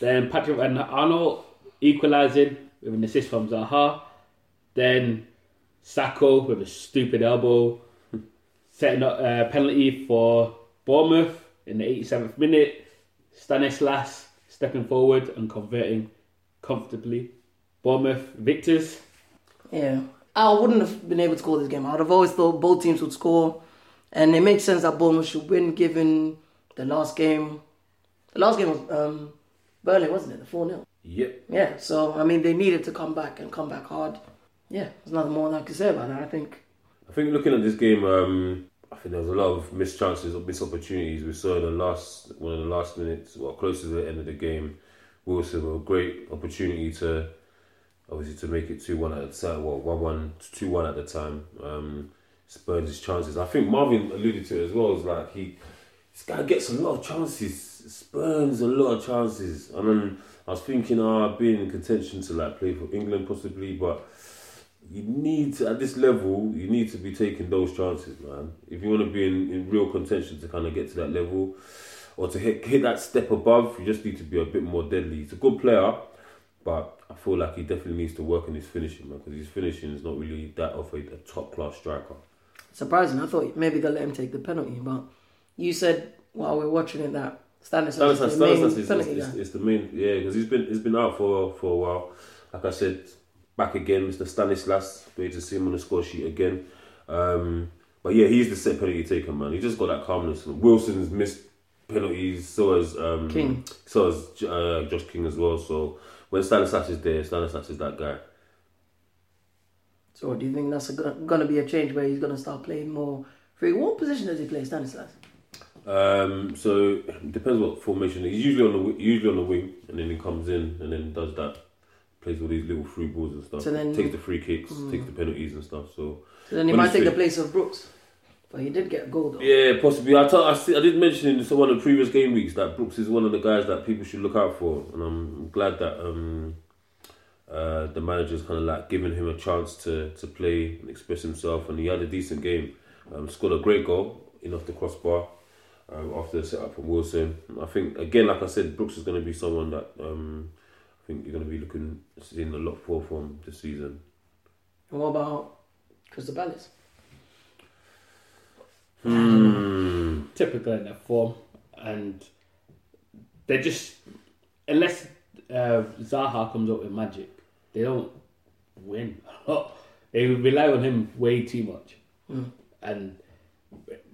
Then Patrick van Aanholt equalising with an assist from Zaha. Then Sakho with a stupid elbow. Setting up a penalty for Bournemouth in the 87th minute. Stanislas stepping forward and converting comfortably. Bournemouth victors. Yeah. I wouldn't have been able to score this game. I would have always thought both teams would score. And it makes sense that Bournemouth should win given the last game. The last game was um, Burnley, wasn't it? The 4 0. Yep. Yeah, so, I mean, they needed to come back and come back hard. Yeah, there's nothing more I can say about that, I think. I think looking at this game, um, I think there was a lot of missed chances or missed opportunities. We saw in the last one of the last minutes, well, close to the end of the game, Wilson with a great opportunity to obviously to make it two one at the time. Well, one one two one at the time. Um, spurned his chances. I think Marvin alluded to it as well. Is like he this guy gets a lot of chances, spurns a lot of chances, and then I was thinking, ah, being in contention to like play for England possibly, but you need to at this level you need to be taking those chances man if you want to be in, in real contention to kind of get to that level or to hit, hit that step above you just need to be a bit more deadly he's a good player but I feel like he definitely needs to work on his finishing man because his finishing is not really that of a, a top class striker Surprising. I thought maybe they'll let him take the penalty, but you said while we are watching it that Stanislas Stanislas, is the main Stanislas is, penalty is, is the main yeah because he's been he's been out for for a while. Like I said back again Mr Stanislas great to see him on the score sheet again. Um, but yeah he's the set penalty taker man. He just got that calmness. Wilson's missed penalties so has um, King. so has uh, Josh King as well. So when Stanislas is there Stanislas is that guy So do you think that's a, going to be a change where he's going to start playing more free? What position does he play, Stanislas? Um, so it depends what formation. He's usually on the usually on the wing, and then he comes in and then does that, plays all these little free balls and stuff. So then- takes the free kicks, takes the penalties and stuff. So So then he might take the place of Brooks. But he did get a goal though. yeah, possibly. I I, see, I did mention in some one of the previous game weeks that Brooks is one of the guys that people should look out for, and I'm glad that um, uh, the manager's kind of like giving him a chance to to play and express himself, and he had a decent game. Um, scored a great goal in off the crossbar. um, after the setup from Wilson. I think again, like I said, Brooks is going to be someone that um, I think you're going to be looking seeing a lot for from this season. And what about Crystal Palace? Hmm. typical in their form, and they're just unless uh, Zaha comes up with magic, they don't win. they rely on him way too much, and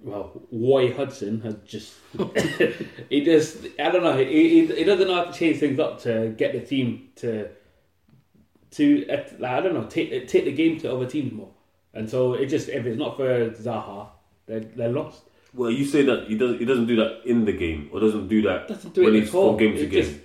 well, Roy Hodgson has just he just I don't know he, he he doesn't know how to change things up to get the team to to uh, like, I don't know take take the game to other teams more, and so it just if it's not for Zaha, they're they're lost. Well, you say that he doesn't he doesn't do that in the game or doesn't do that doesn't do when it he's all. from game to It game. just-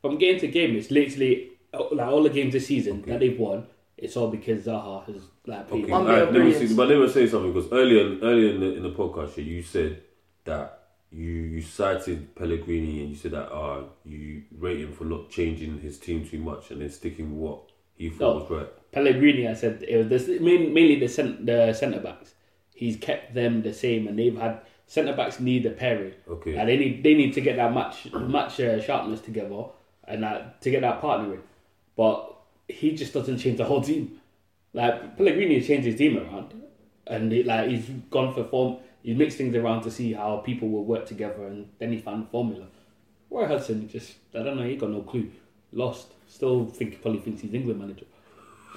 from game to game, it's literally like all the games this season that they've won. It's all because Zaha has like played. Okay, One alright, let me see, but let me say something because earlier, earlier in the in the podcast, you said that you you cited Pellegrini and you said that uh you rate him for not changing his team too much and then sticking with what he thought No. was right. Pellegrini, I said it was the, main, mainly the cent, the centre backs. He's kept them the same, and they've had centre backs need a pairing. Okay. and they need they need to get that match match uh, sharpness together and that to get that partnering. But he just doesn't change the whole team. Like Pellegrini changed his team around, and he, like he's gone for form. He mixed things around to see how people will work together, and then he found the formula. Roy Hodgson just I don't know. He got no clue. Lost. Still think probably thinks he's England manager.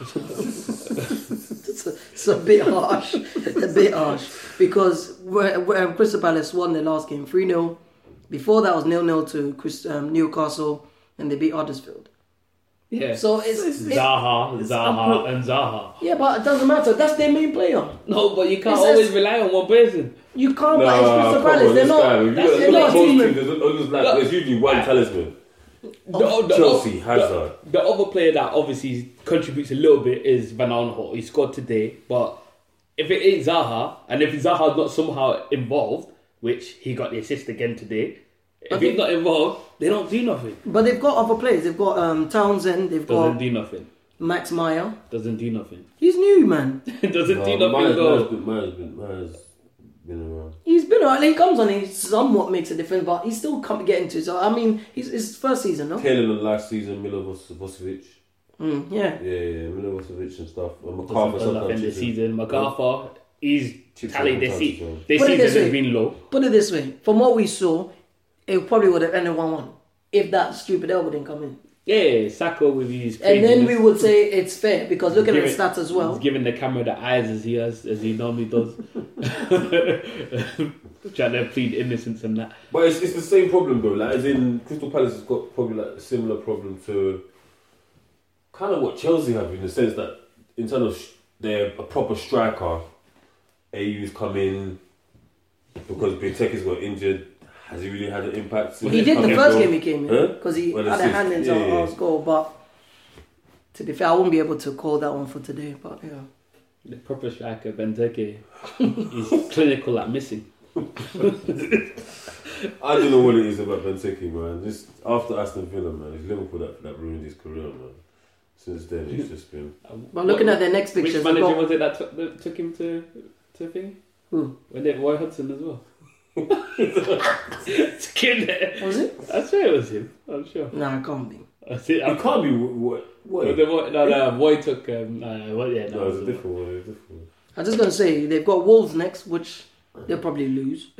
It's a, it's a bit harsh, It's a bit harsh because where, where Crystal Palace won their last game 3 0. Before that was nil nil to Chris, um, Newcastle and they beat Huddersfield. Yeah. So it's, it- Zaha, Zaha, and Zaha. yeah, but it doesn't matter. That's their main player. No, but you can't It's always just- rely on one person. You can't. Nah, but it's Crystal Palace. on, They're not. that's- look- not at a most team. teams, there's always like there's usually one talisman. The, the, Chelsea, the- Hazard. The, other player that obviously contributes a little bit is Van Aanholt. He scored today, but if it is Zaha, and if Zaha's not somehow involved, which he got the assist again today, if Okay. he's not involved, they don't do nothing. But they've got other players. They've got um, Townsend. They've got Doesn't got do nothing. Max Meyer. Doesn't do nothing. He's new, man. Doesn't do No, nothing. Maya's- though. Maya's been- Maya's been- Maya's been around. He's been alright. He comes on. He somewhat makes a difference, but he's still come getting to. So I mean, he's his first season, no? Taylor than last season, Milo Vucevic. Mm, yeah. Yeah, yeah, Milivojevic and stuff. And Doesn't McArthur done nothing sometimes. this chips in. season. McArthur, he's Chips tallied in this, sometimes se- as well. this Put it season this has way. been low. Put it this way: from what we saw, it probably would have ended one-one if that stupid elbow didn't come in. Yeah, Sakho with his And then we would say it's fair because look at the stats as well. He's giving the camera the eyes as he has, as he normally does. Trying to plead innocence and that. But it's, it's the same problem though. Like as in Crystal Palace has got probably like a similar problem to kind of what Chelsea have in the sense that in terms of sh- they're a proper striker. Ayew's come in because Benteke's got injured. Has he really had an impact? since He did the first bro? game he came in Huh? because he Well, had a hand in Yeah, yeah, Zaha's goal. But to be fair, I won't be able to call that one for today. But yeah, The proper striker, Benteke, is clinical at missing. I don't know what it is about Benteke, man. Just after Aston Villa, man, it's Liverpool that, that ruined his career, man. Since then, he's just been. Uh, but looking at their next Which pictures, they've manager got, was it that took, that took him to to thing? Who? When they Roy Hodgson as well. It's kid was it? I'm sure it was him. I'm sure. Nah, it can't be. That's it. It I'm, can't be what. What? no, the boy, no, no, boy took. Um, uh, well, yeah, no, No, it's it a was- different one. It's a different one. I'm just gonna say they've got Wolves next, which they'll probably lose.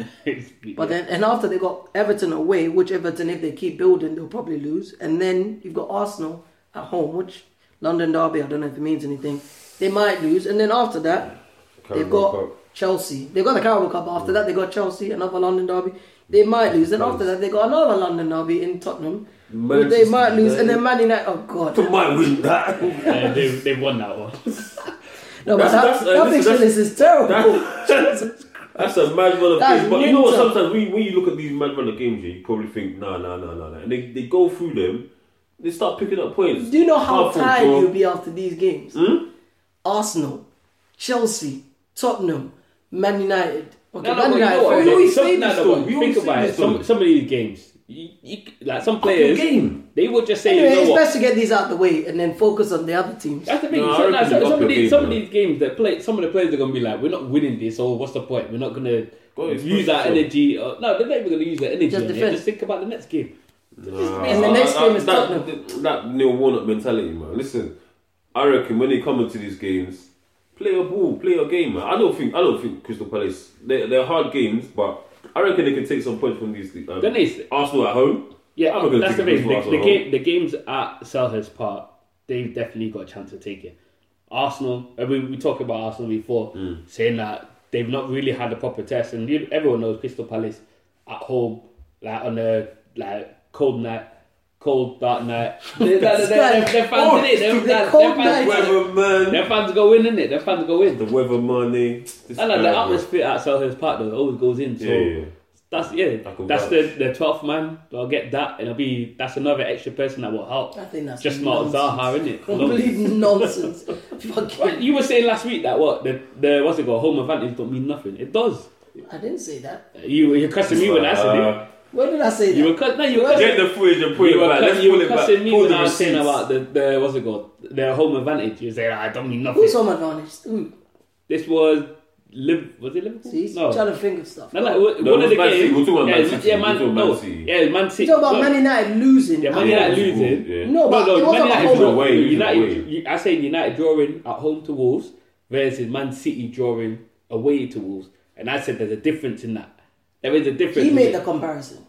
But then, and after they got Everton away, which Everton, if they keep building, they'll probably lose. And then you've got Arsenal at home, which London Derby, I don't know if it means anything. They might lose. And then after that, they've got Cup. Chelsea. They've got the Carabao Cup. After that, they got Chelsea, another London Derby. They might lose. Then after that, they got another London Derby in Tottenham. which they might lose. And then United. Man United, oh God. They might win that. Uh, they they won that one. No, but That's- that, that's- uh, that listen, that's- list is terrible. That- That's a mad run of That's games. But you know what? Sometimes when, when you look at these mad run of games, you probably think, nah, nah, nah, nah, nah. And they, they go through them, they start picking up points. Do you know how tired you'll be after these games? Hmm? Arsenal, Chelsea, Tottenham, Man United. Okay, No, no, Man but you United. know what? we enough. always Some- say no, this no, though. but We Think about it. Some some of these games, you, you, like some players, game. they would just say, Anyway, you know it's what? best to get these out of the way and then focus on the other teams. That's the thing. No, I so, like, so- you up some, of these, game, some of these games that play, some of the players are gonna be like, we're not winning this, or what's the point? We're not gonna use our frustrating. energy. Or, no, they're not even gonna use their energy. Just on it. defend. Just think about the next game. Nah, And the next game is that, Tottenham. that, that Neil Warnock mentality, man. Listen, I reckon when they come into these games, play a ball, play a game, man. I don't think I don't think Crystal Palace they they're hard games, but I reckon they can take some points from these. Um, Then it's Arsenal at home, Yeah, I'm that's the thing. The, the game, the games at Selhurst Park, they've definitely got a chance to take it. Arsenal, I mean, we talked about Arsenal before, Mm. saying that they've not really had a proper test, and everyone knows Crystal Palace at home, like on a like cold night, cold dark night. Their their- their- their fans Oh, in it. They're, their, cold their, night. fans, Weatherman, their fans go in, innit? Their fans go in. the weather money. This I know the atmosphere at Selhurst Park though always goes in. So Yeah, yeah, yeah. that's yeah, I can that's the the twelfth man. I'll get that, and it'll be that's another extra person that will help. I think that's Just not nonsense. Zaha, innit? Complete nonsense. What, Fucking, you were saying last week that what the the what's it called home advantage don't mean nothing. It does. I didn't say that. You you're cussing me when I said it. Uh, Where did I say that? You were cuss, no, you were Well, cussing. Get the footage and put You it were, back. cuss- Let's you pull were it back. me Pull when the I was saying receipts. about the, the what's it called the home advantage. You say I don't mean nothing. Who's home advantage? Ooh, This was Liv. Was it Liverpool? see, he's no. trying to think of stuff. No, no, one No, it of was the Man City. games. We're talking about yeah, Man City. Yeah, We're man. talking No, Man City. yeah, Man City. You talk about No, Man United losing. Yeah, Man United home. losing. Yeah. No, but no, it no, wasn't Man at United home. away, it was United, away. I say United drawing at home to Wolves versus Man City drawing away to Wolves, and I said there's a difference in that. There is a difference. He in made it. the comparison.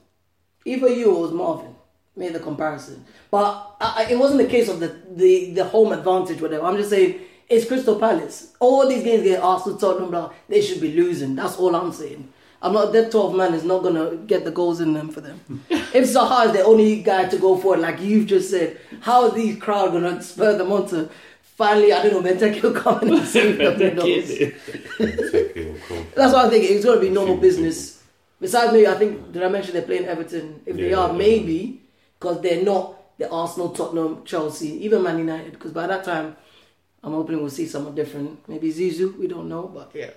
Either you or it was Marvin made the comparison, but I, I- it wasn't the case of the, the, the home advantage. Whatever. I'm just saying it's Crystal Palace. All these games get Arsenal, Tottenham, blah. They should be losing. That's all I'm saying. I'm not that 12 man is not gonna get the goals in them for them. if Zaha is the only guy to go for it, like you've just said, how are these crowd gonna spur them on to finally? I don't know, Benteke will come and save them. who knows? That's what I think. It's going to be normal business. Besides, maybe I think did I mention they're playing Everton? If they are, yeah. maybe because they're not the Arsenal, Tottenham, Chelsea, even Man United. Because by that time, I'm hoping we'll see someone different. Maybe Zizou. We don't know, but yeah.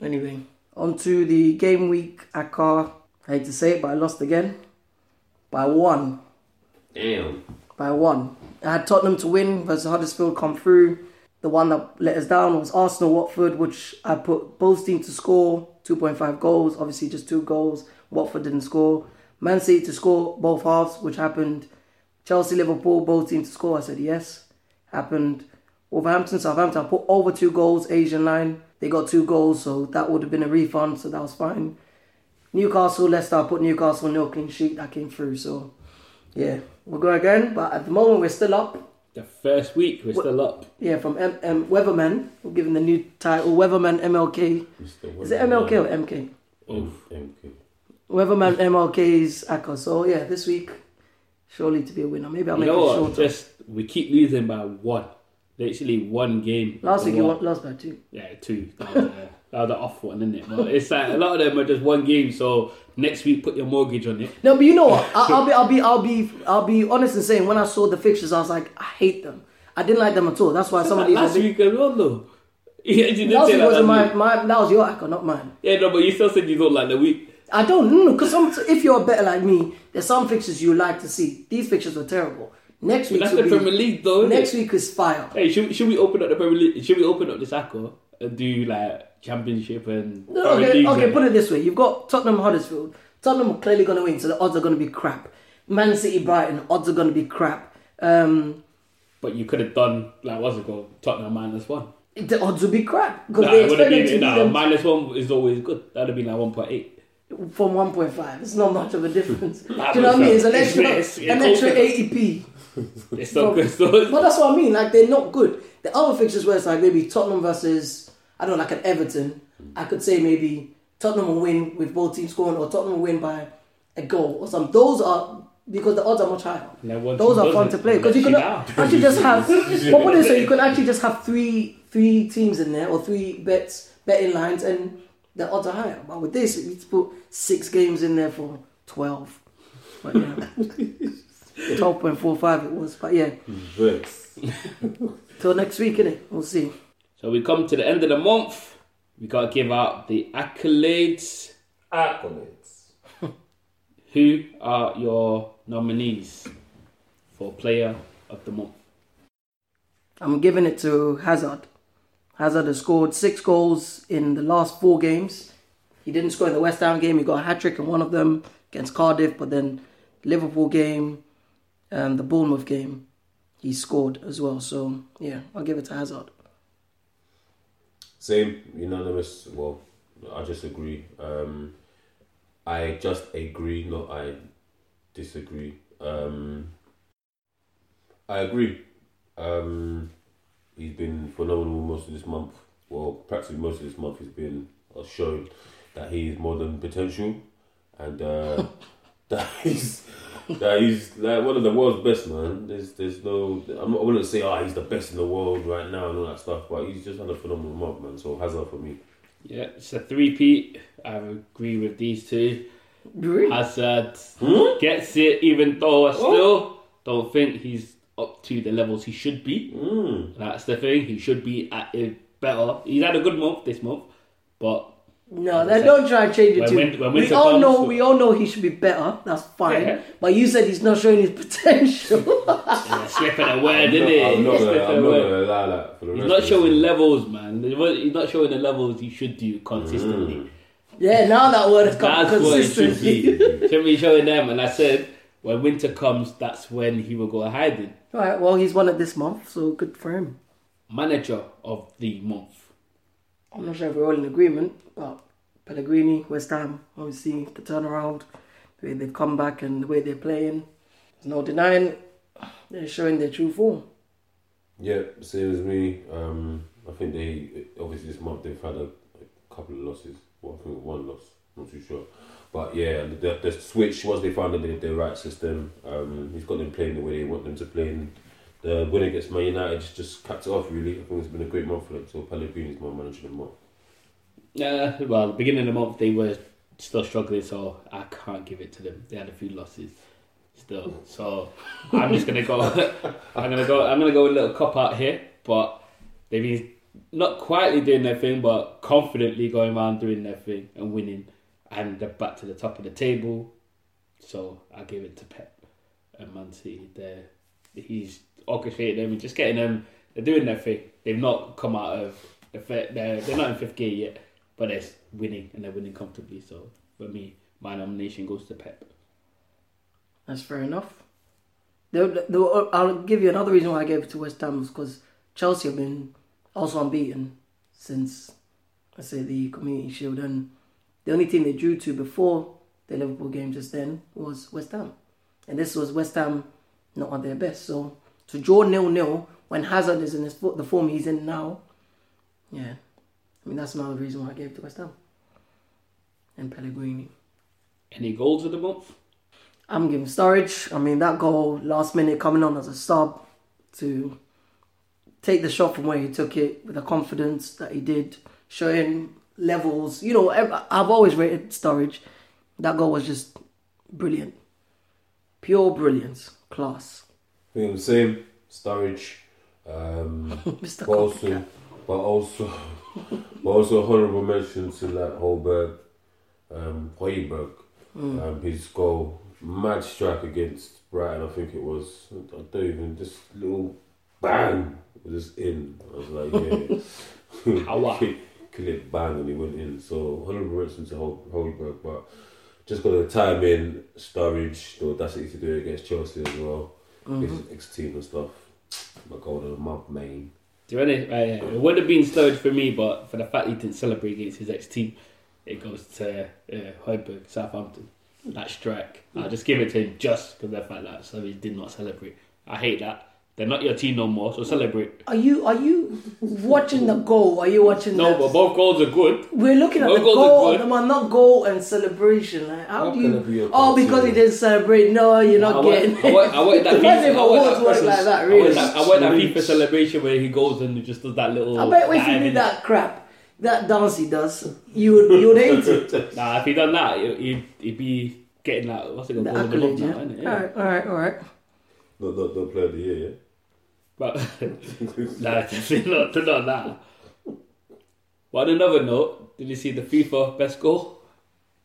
Anyway, on to the game week at Car. I hate to say it, but I lost again by one Damn. by one. I had Tottenham to win versus Huddersfield come through. The one that let us down was Arsenal Watford, which I put both teams to score 2.5 goals. Obviously, just two goals. Watford didn't score. Man City to score both halves, which happened. Chelsea Liverpool, both teams to score. I said yes. Happened. Wolverhampton Southampton I put over two goals. Asian line. They got two goals, so that would have been a refund, so that was fine. Newcastle Leicester I put Newcastle no clean sheet. That came through, so yeah, we'll go again. But at the moment, we're still up. The first week we're still up. Yeah, from M- M- Weatherman, we're given the new title Weatherman MLK. Is it MLK or MK? Oof. MK. Weatherman MLK's ACCA. So yeah, this week, surely to be a winner. Maybe I'll You make know it what? shorter. Just we keep losing by one. Literally one game. Last week you One. won, lost by two. Yeah, two. That was, uh, that was the off one, isn't it? But it's like a lot of them are just one game. So next week, put your mortgage on it. No, but you know what? I, I'll be, I'll be, I'll be, I'll be honest in saying when I saw the fixtures, I was like, I hate them. I didn't like them at all. That's why some of these. last week as well, though. Yeah, you didn't last say week that wasn't my, my, that was your ACCA, not mine. Yeah, no, but you still said you don't like the week. I don't know because if you're better like me, there's some fixtures you like to see. These fixtures were terrible. Next week That's the Premier League, though. Next it? week is fire. Hey, should, should we open up the Premier League? Should we open up this ACCA and do like Championship and No, okay, okay. and- Put it this way: you've got Tottenham, Huddersfield. Tottenham are clearly going to win, so the odds are going to be crap. Man City, Brighton, odds are going to be crap. Um, But you could have done like what's it called? Tottenham minus one. the odds will be crap because Nah, they would expect them to nah, them minus one is always good. That'd have been like one point eight. from 1.5. It's not much of a difference. Do you know what I mean? It's an extra, it's- it's an extra 80p. It's Bro. good. So But that's what I mean. Like they're not good. The other fixtures where it's like maybe Tottenham versus I don't know, like an Everton. I could say maybe Tottenham will win with both teams scoring, or Tottenham will win by a goal or something. Those are because the odds are much higher. No Those are fun to play because you can Let you down. actually just have. But what is it? You can actually just have three three teams in there or three bets betting lines, and the odds are higher. But with this, you put six games in there for twelve. But yeah, twelve point four five it was. But yeah, till next week, innit? We'll see. So we come to the end of the month. We gotta give out the accolades. Accolades. Who are your nominees for Player of the Month? I'm giving it to Hazard. Hazard has scored six goals in the last four games. He didn't score in the West Ham game. He got a hat trick in one of them against Cardiff, but then Liverpool game, and the Bournemouth game, he scored as well. So yeah, I'll give it to Hazard. Same, unanimous. Well, I just agree. Um, I just agree, not I disagree. Um, I agree. Um, he's been phenomenal most of this month. Well, practically most of this month he's been showing that he is more than potential, and uh, that he's that he's like one of the world's best, man. There's there's no I'm not I wouldn't say oh he's the best in the world right now and all that stuff, but he's just had a phenomenal month, man. So Hazard for me. Yeah, it's a three-peat. I agree with these two. Really? Hazard Hmm? gets it, even though I still don't think he's up to the levels he should be. Mm. That's the thing. He should be at it better. He's had a good month this month, but No, then don't try and change it When too. win- when we all comes- know we all know he should be better. That's fine. Yeah. But you said he's not showing his potential. yeah, slipping a word, isn't not, it? I'm not gonna, I'm not gonna allow that for the He's rest not showing season. levels, man. He's not showing the levels he should do consistently. Mm. yeah, now that word has come That's what it should consistently. be. should be showing them. And I said, when winter comes, that's when he will go hiding. Right, well, he's won it this month, so good for him. Manager of the month. I'm not sure if we're all in agreement, but Pellegrini, West Ham, obviously the turnaround, the way they've come back and the way they're playing, there's no denying they're showing their true form. Yeah, same as me. Um, I think they obviously this month they've had a, a couple of losses. Well, I think one loss. Not too sure, but yeah, the, the switch once they found the, the right system, um, he's got them playing the way they want them to play. And the winner against Man United just, just capped it off. Really, I think it's been a great month for them. So Pellegrini's my manager the month. Uh, yeah, well, the beginning of the month they were still struggling, so I can't give it to them. They had a few losses still, so I'm just gonna go. I'm gonna go. I'm gonna go with a little cop out here, but they've been not quietly doing their thing, but confidently going around doing their thing and winning, and they're back to the top of the table. So I give it to Pep and Man City. They're, he's them and just getting them. They're doing their thing. They've not come out of the they're they're not in fifth gear yet, but they're winning and they're winning comfortably. So for me, my nomination goes to Pep. That's fair enough. The, the, I'll give you another reason why I gave it to West Ham was because Chelsea have been also unbeaten since, I say, the Community Shield. And the only team they drew to before the Liverpool game just then was West Ham. And this was West Ham not at their best. So to draw nil-nil when Hazard is in his, the form he's in now, yeah. I mean, that's another reason why I gave it to West Ham. And Pellegrini. Any goals of the month? I'm giving Sturridge. I mean, that goal last minute coming on as a sub to take the shot from where he took it with the confidence that he did, showing levels. You know, I've always rated Sturridge. That goal was just brilliant. Pure brilliance. Class. I think I'm the same. Sturridge. Um, Mr. but also, Copycat. but also, but also honourable mention to like Højbjerg, um, Højbjerg, um, his goal, mad strike against Brighton. I think it was. I don't even just little bang it was just in. I was like, yeah, Power. kill, kill it, bang, and he went in. So honourable mention to Hol- Højbjerg, but just got the time in Sturridge, the audacity to do it against Chelsea as well, ex team and stuff. My goal of the month, main. Do you know, uh, it would have been Sturridge for me, but for the fact he didn't celebrate against his ex team, it goes to uh, Højbjerg, Southampton. That strike. I'll just give it to him just because of the fact that so he did not celebrate. I hate that. They're not your team no more, so celebrate. Are you are you watching the goal? Are you watching No, the, but both goals are good. We're looking at the goal are of the man, not goal and celebration. Like, how, How do you? be Oh, because he didn't celebrate. No, you're I not want, getting. I want, I want that FIFA, if I want awards that, work like that, I really. that, I want that Sweet. FIFA celebration where he goes and he just does that little. I bet if you dive did that crap, that dance he does, you would you would hate it. Nah, if he done that, he'd, he'd, he'd be getting that. What's it called? The Goal of the month accolade, yeah. now, isn't it? All right, all right, all right. Not, not, not player of the year, yeah? But nah, definitely not, not that. But on another note, did you see the FIFA best goal?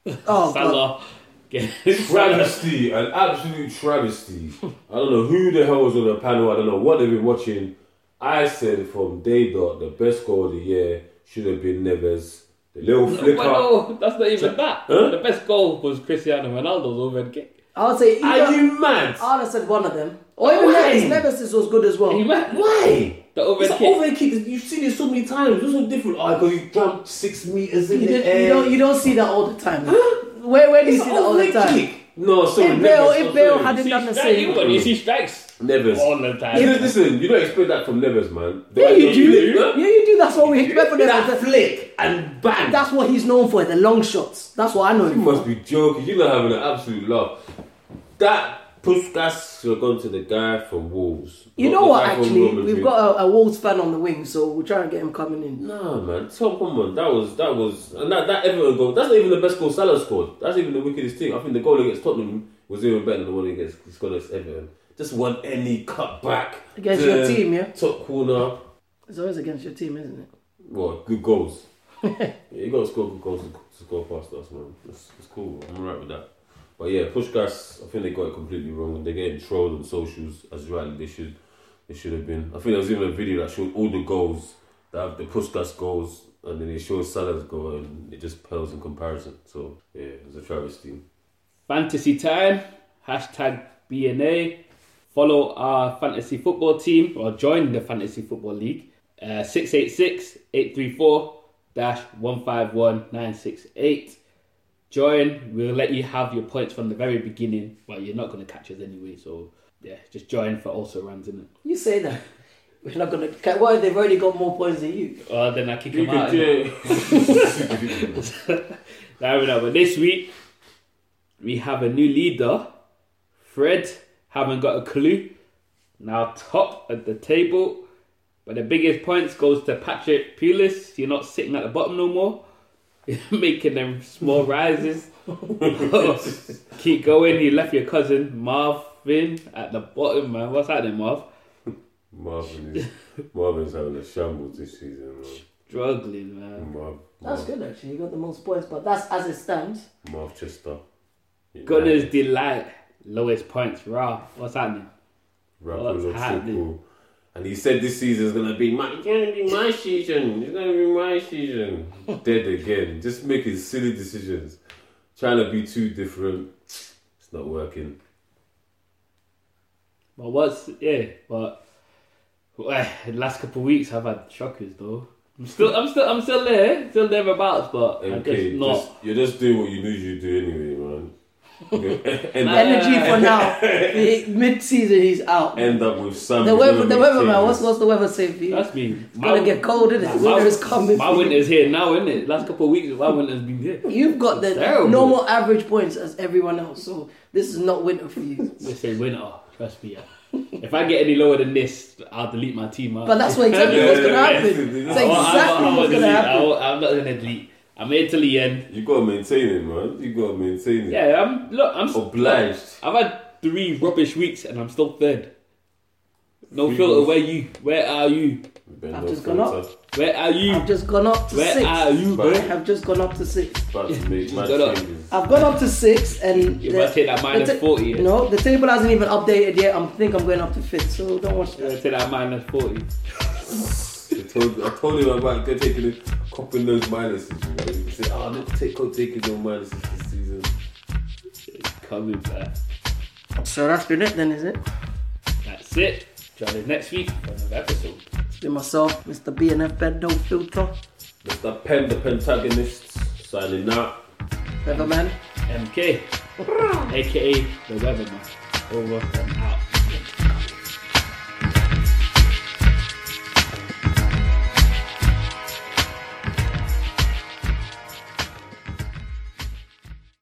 Oh god, Salah. Salah. Travesty, an absolute travesty. I don't know who the hell was on the panel. I don't know what they've been watching. I said from day dot, the best goal of the year should have been Neves. The little flicker. Well, no, that's not even that. Huh? The best goal was Cristiano Ronaldo's overhead kick. I would say Are either. you mad? I would have said one of them, or even Why? Neves. Neves was good as well. Are you mad? Why? The It's overhead an kick. overhead kick. You've seen it so many times. It's so different. Oh, because you jumped six meters in You, the did, air. you don't you don't see that all the time. Where where do you see an that all the time? kick. No, sorry, If Bale- Neves, if Bale sorry. hadn't done the same. you got- You see strikes Neves. all the time. Listen, listen, you don't expect that from Neves, man. The Yeah, way you he- do. Huh? Yeah, you do. That's what we expect from That them. flick and bang. That's what he's known for, the long shots. That's what I know You must be joking. You're not having an absolute laugh. That Puskas have gone to the guy from Wolves. You know what, actually? We've got a, a Wolves fan on the wing, so we'll try and get him coming in. Nah, man. Tom, come on. That was that was and that that Everton goal. That's not even the best goal Salah scored. That's even the wickedest thing. I think the goal against Tottenham was even better than the one against he scored against Everton. Just one any cut back Against your team, yeah? Top corner. It's always against your team, isn't it? What good goals? yeah, you got to score good goals to, to score past us, man. It's, it's cool. I'm alright with that. But yeah, Puskas, I think they got it completely wrong. And they're getting trolled on socials as rightly they should. They should have been. I think there was even a video that showed all the goals that have the Puskas goals, and then it shows Salah's goal, and it just pales in comparison. So yeah, it was a travesty. Fantasy time. Hashtag BNA. Follow our fantasy football team or join the fantasy football league. Uh, 686 834 151 968. Join. We'll let you have your points from the very beginning. Well, you're not going to catch us anyway. So, yeah, just join for also runs, it? You say that. We're not gonna. Why? They've already got more points than you. Or then I kick You them out. could, innit? yeah. Now, now, but this week we have a new leader. Fred haven't got a clue. Now top at the table, but the biggest points goes to Patrick Pulis. You're not sitting at the bottom no more. You're making them small rises. Keep going. You left your cousin Marvin at the bottom, man. What's happening, Marv? Marvin is Marvin's having a shambles this season, man. Struggling, man. Marv, That's Marv, good actually. You got the most points, but that's as it stands. Marv Chester. Gunner's delight. Lowest points. Raw. What's happening? Rapper What's looks so happening? cool. And he said this season's gonna be my it's gonna be my season. It's gonna be my season. Dead again. Just making silly decisions. Trying to be too different. It's not working. But what's yeah, but well, the last couple of weeks I've had shockers though. I'm still, I'm still, I'm still there, still thereabouts, but I'm just not. just, you're just doing what you knew you'd do anyway, man. Okay. end, up, Energy for now. Mid season, he's out. end up with some. The weather, the weather, man. What's what's the weather say for you? That's me. It's gonna get cold, isn't it? Nah, Winter is coming. My for you. winter's here now, isn't it? Last couple of weeks, my winter's been here. You've got the Terrible. normal average points as everyone else, so this is not winter for you. They say winter. Trust me. Yeah. If I get any lower than this, I'll delete my team. Out. But that's what exactly what's gonna happen. It's I I won't- I exactly won't- I won't what's gonna delete. Happen. I'm not gonna delete. I'm here till the end. You gotta maintain it, man. You gotta maintain it. Yeah, I'm. Look, I'm Obliged. I've had three rubbish weeks and I'm still third. No Three filter. months. Where you? Where are you? I've just gone up. filter. Where are you? I've just gone up to Where six. are you, bro? I have just gone up to six. About to make Just mad changes. I've gone up to six, and You the- must take that minus ta- 40. Yeah. No, the table hasn't even updated yet. I'm think I'm going up to fifth, so don't watch You that. must take that minus 40. I told, you I told him about go taking a couple of those minuses. You know, he said, "Oh, let's take go taking those minuses this season." It's coming back. So that's been it then, is it? That's it. Join us next week for another episode. It's been myself, Mr. BNF Bed No Filter, Mr. Pen, the Pentagonist, signing out. Weatherman. MK, aka the Weatherman. Over and out.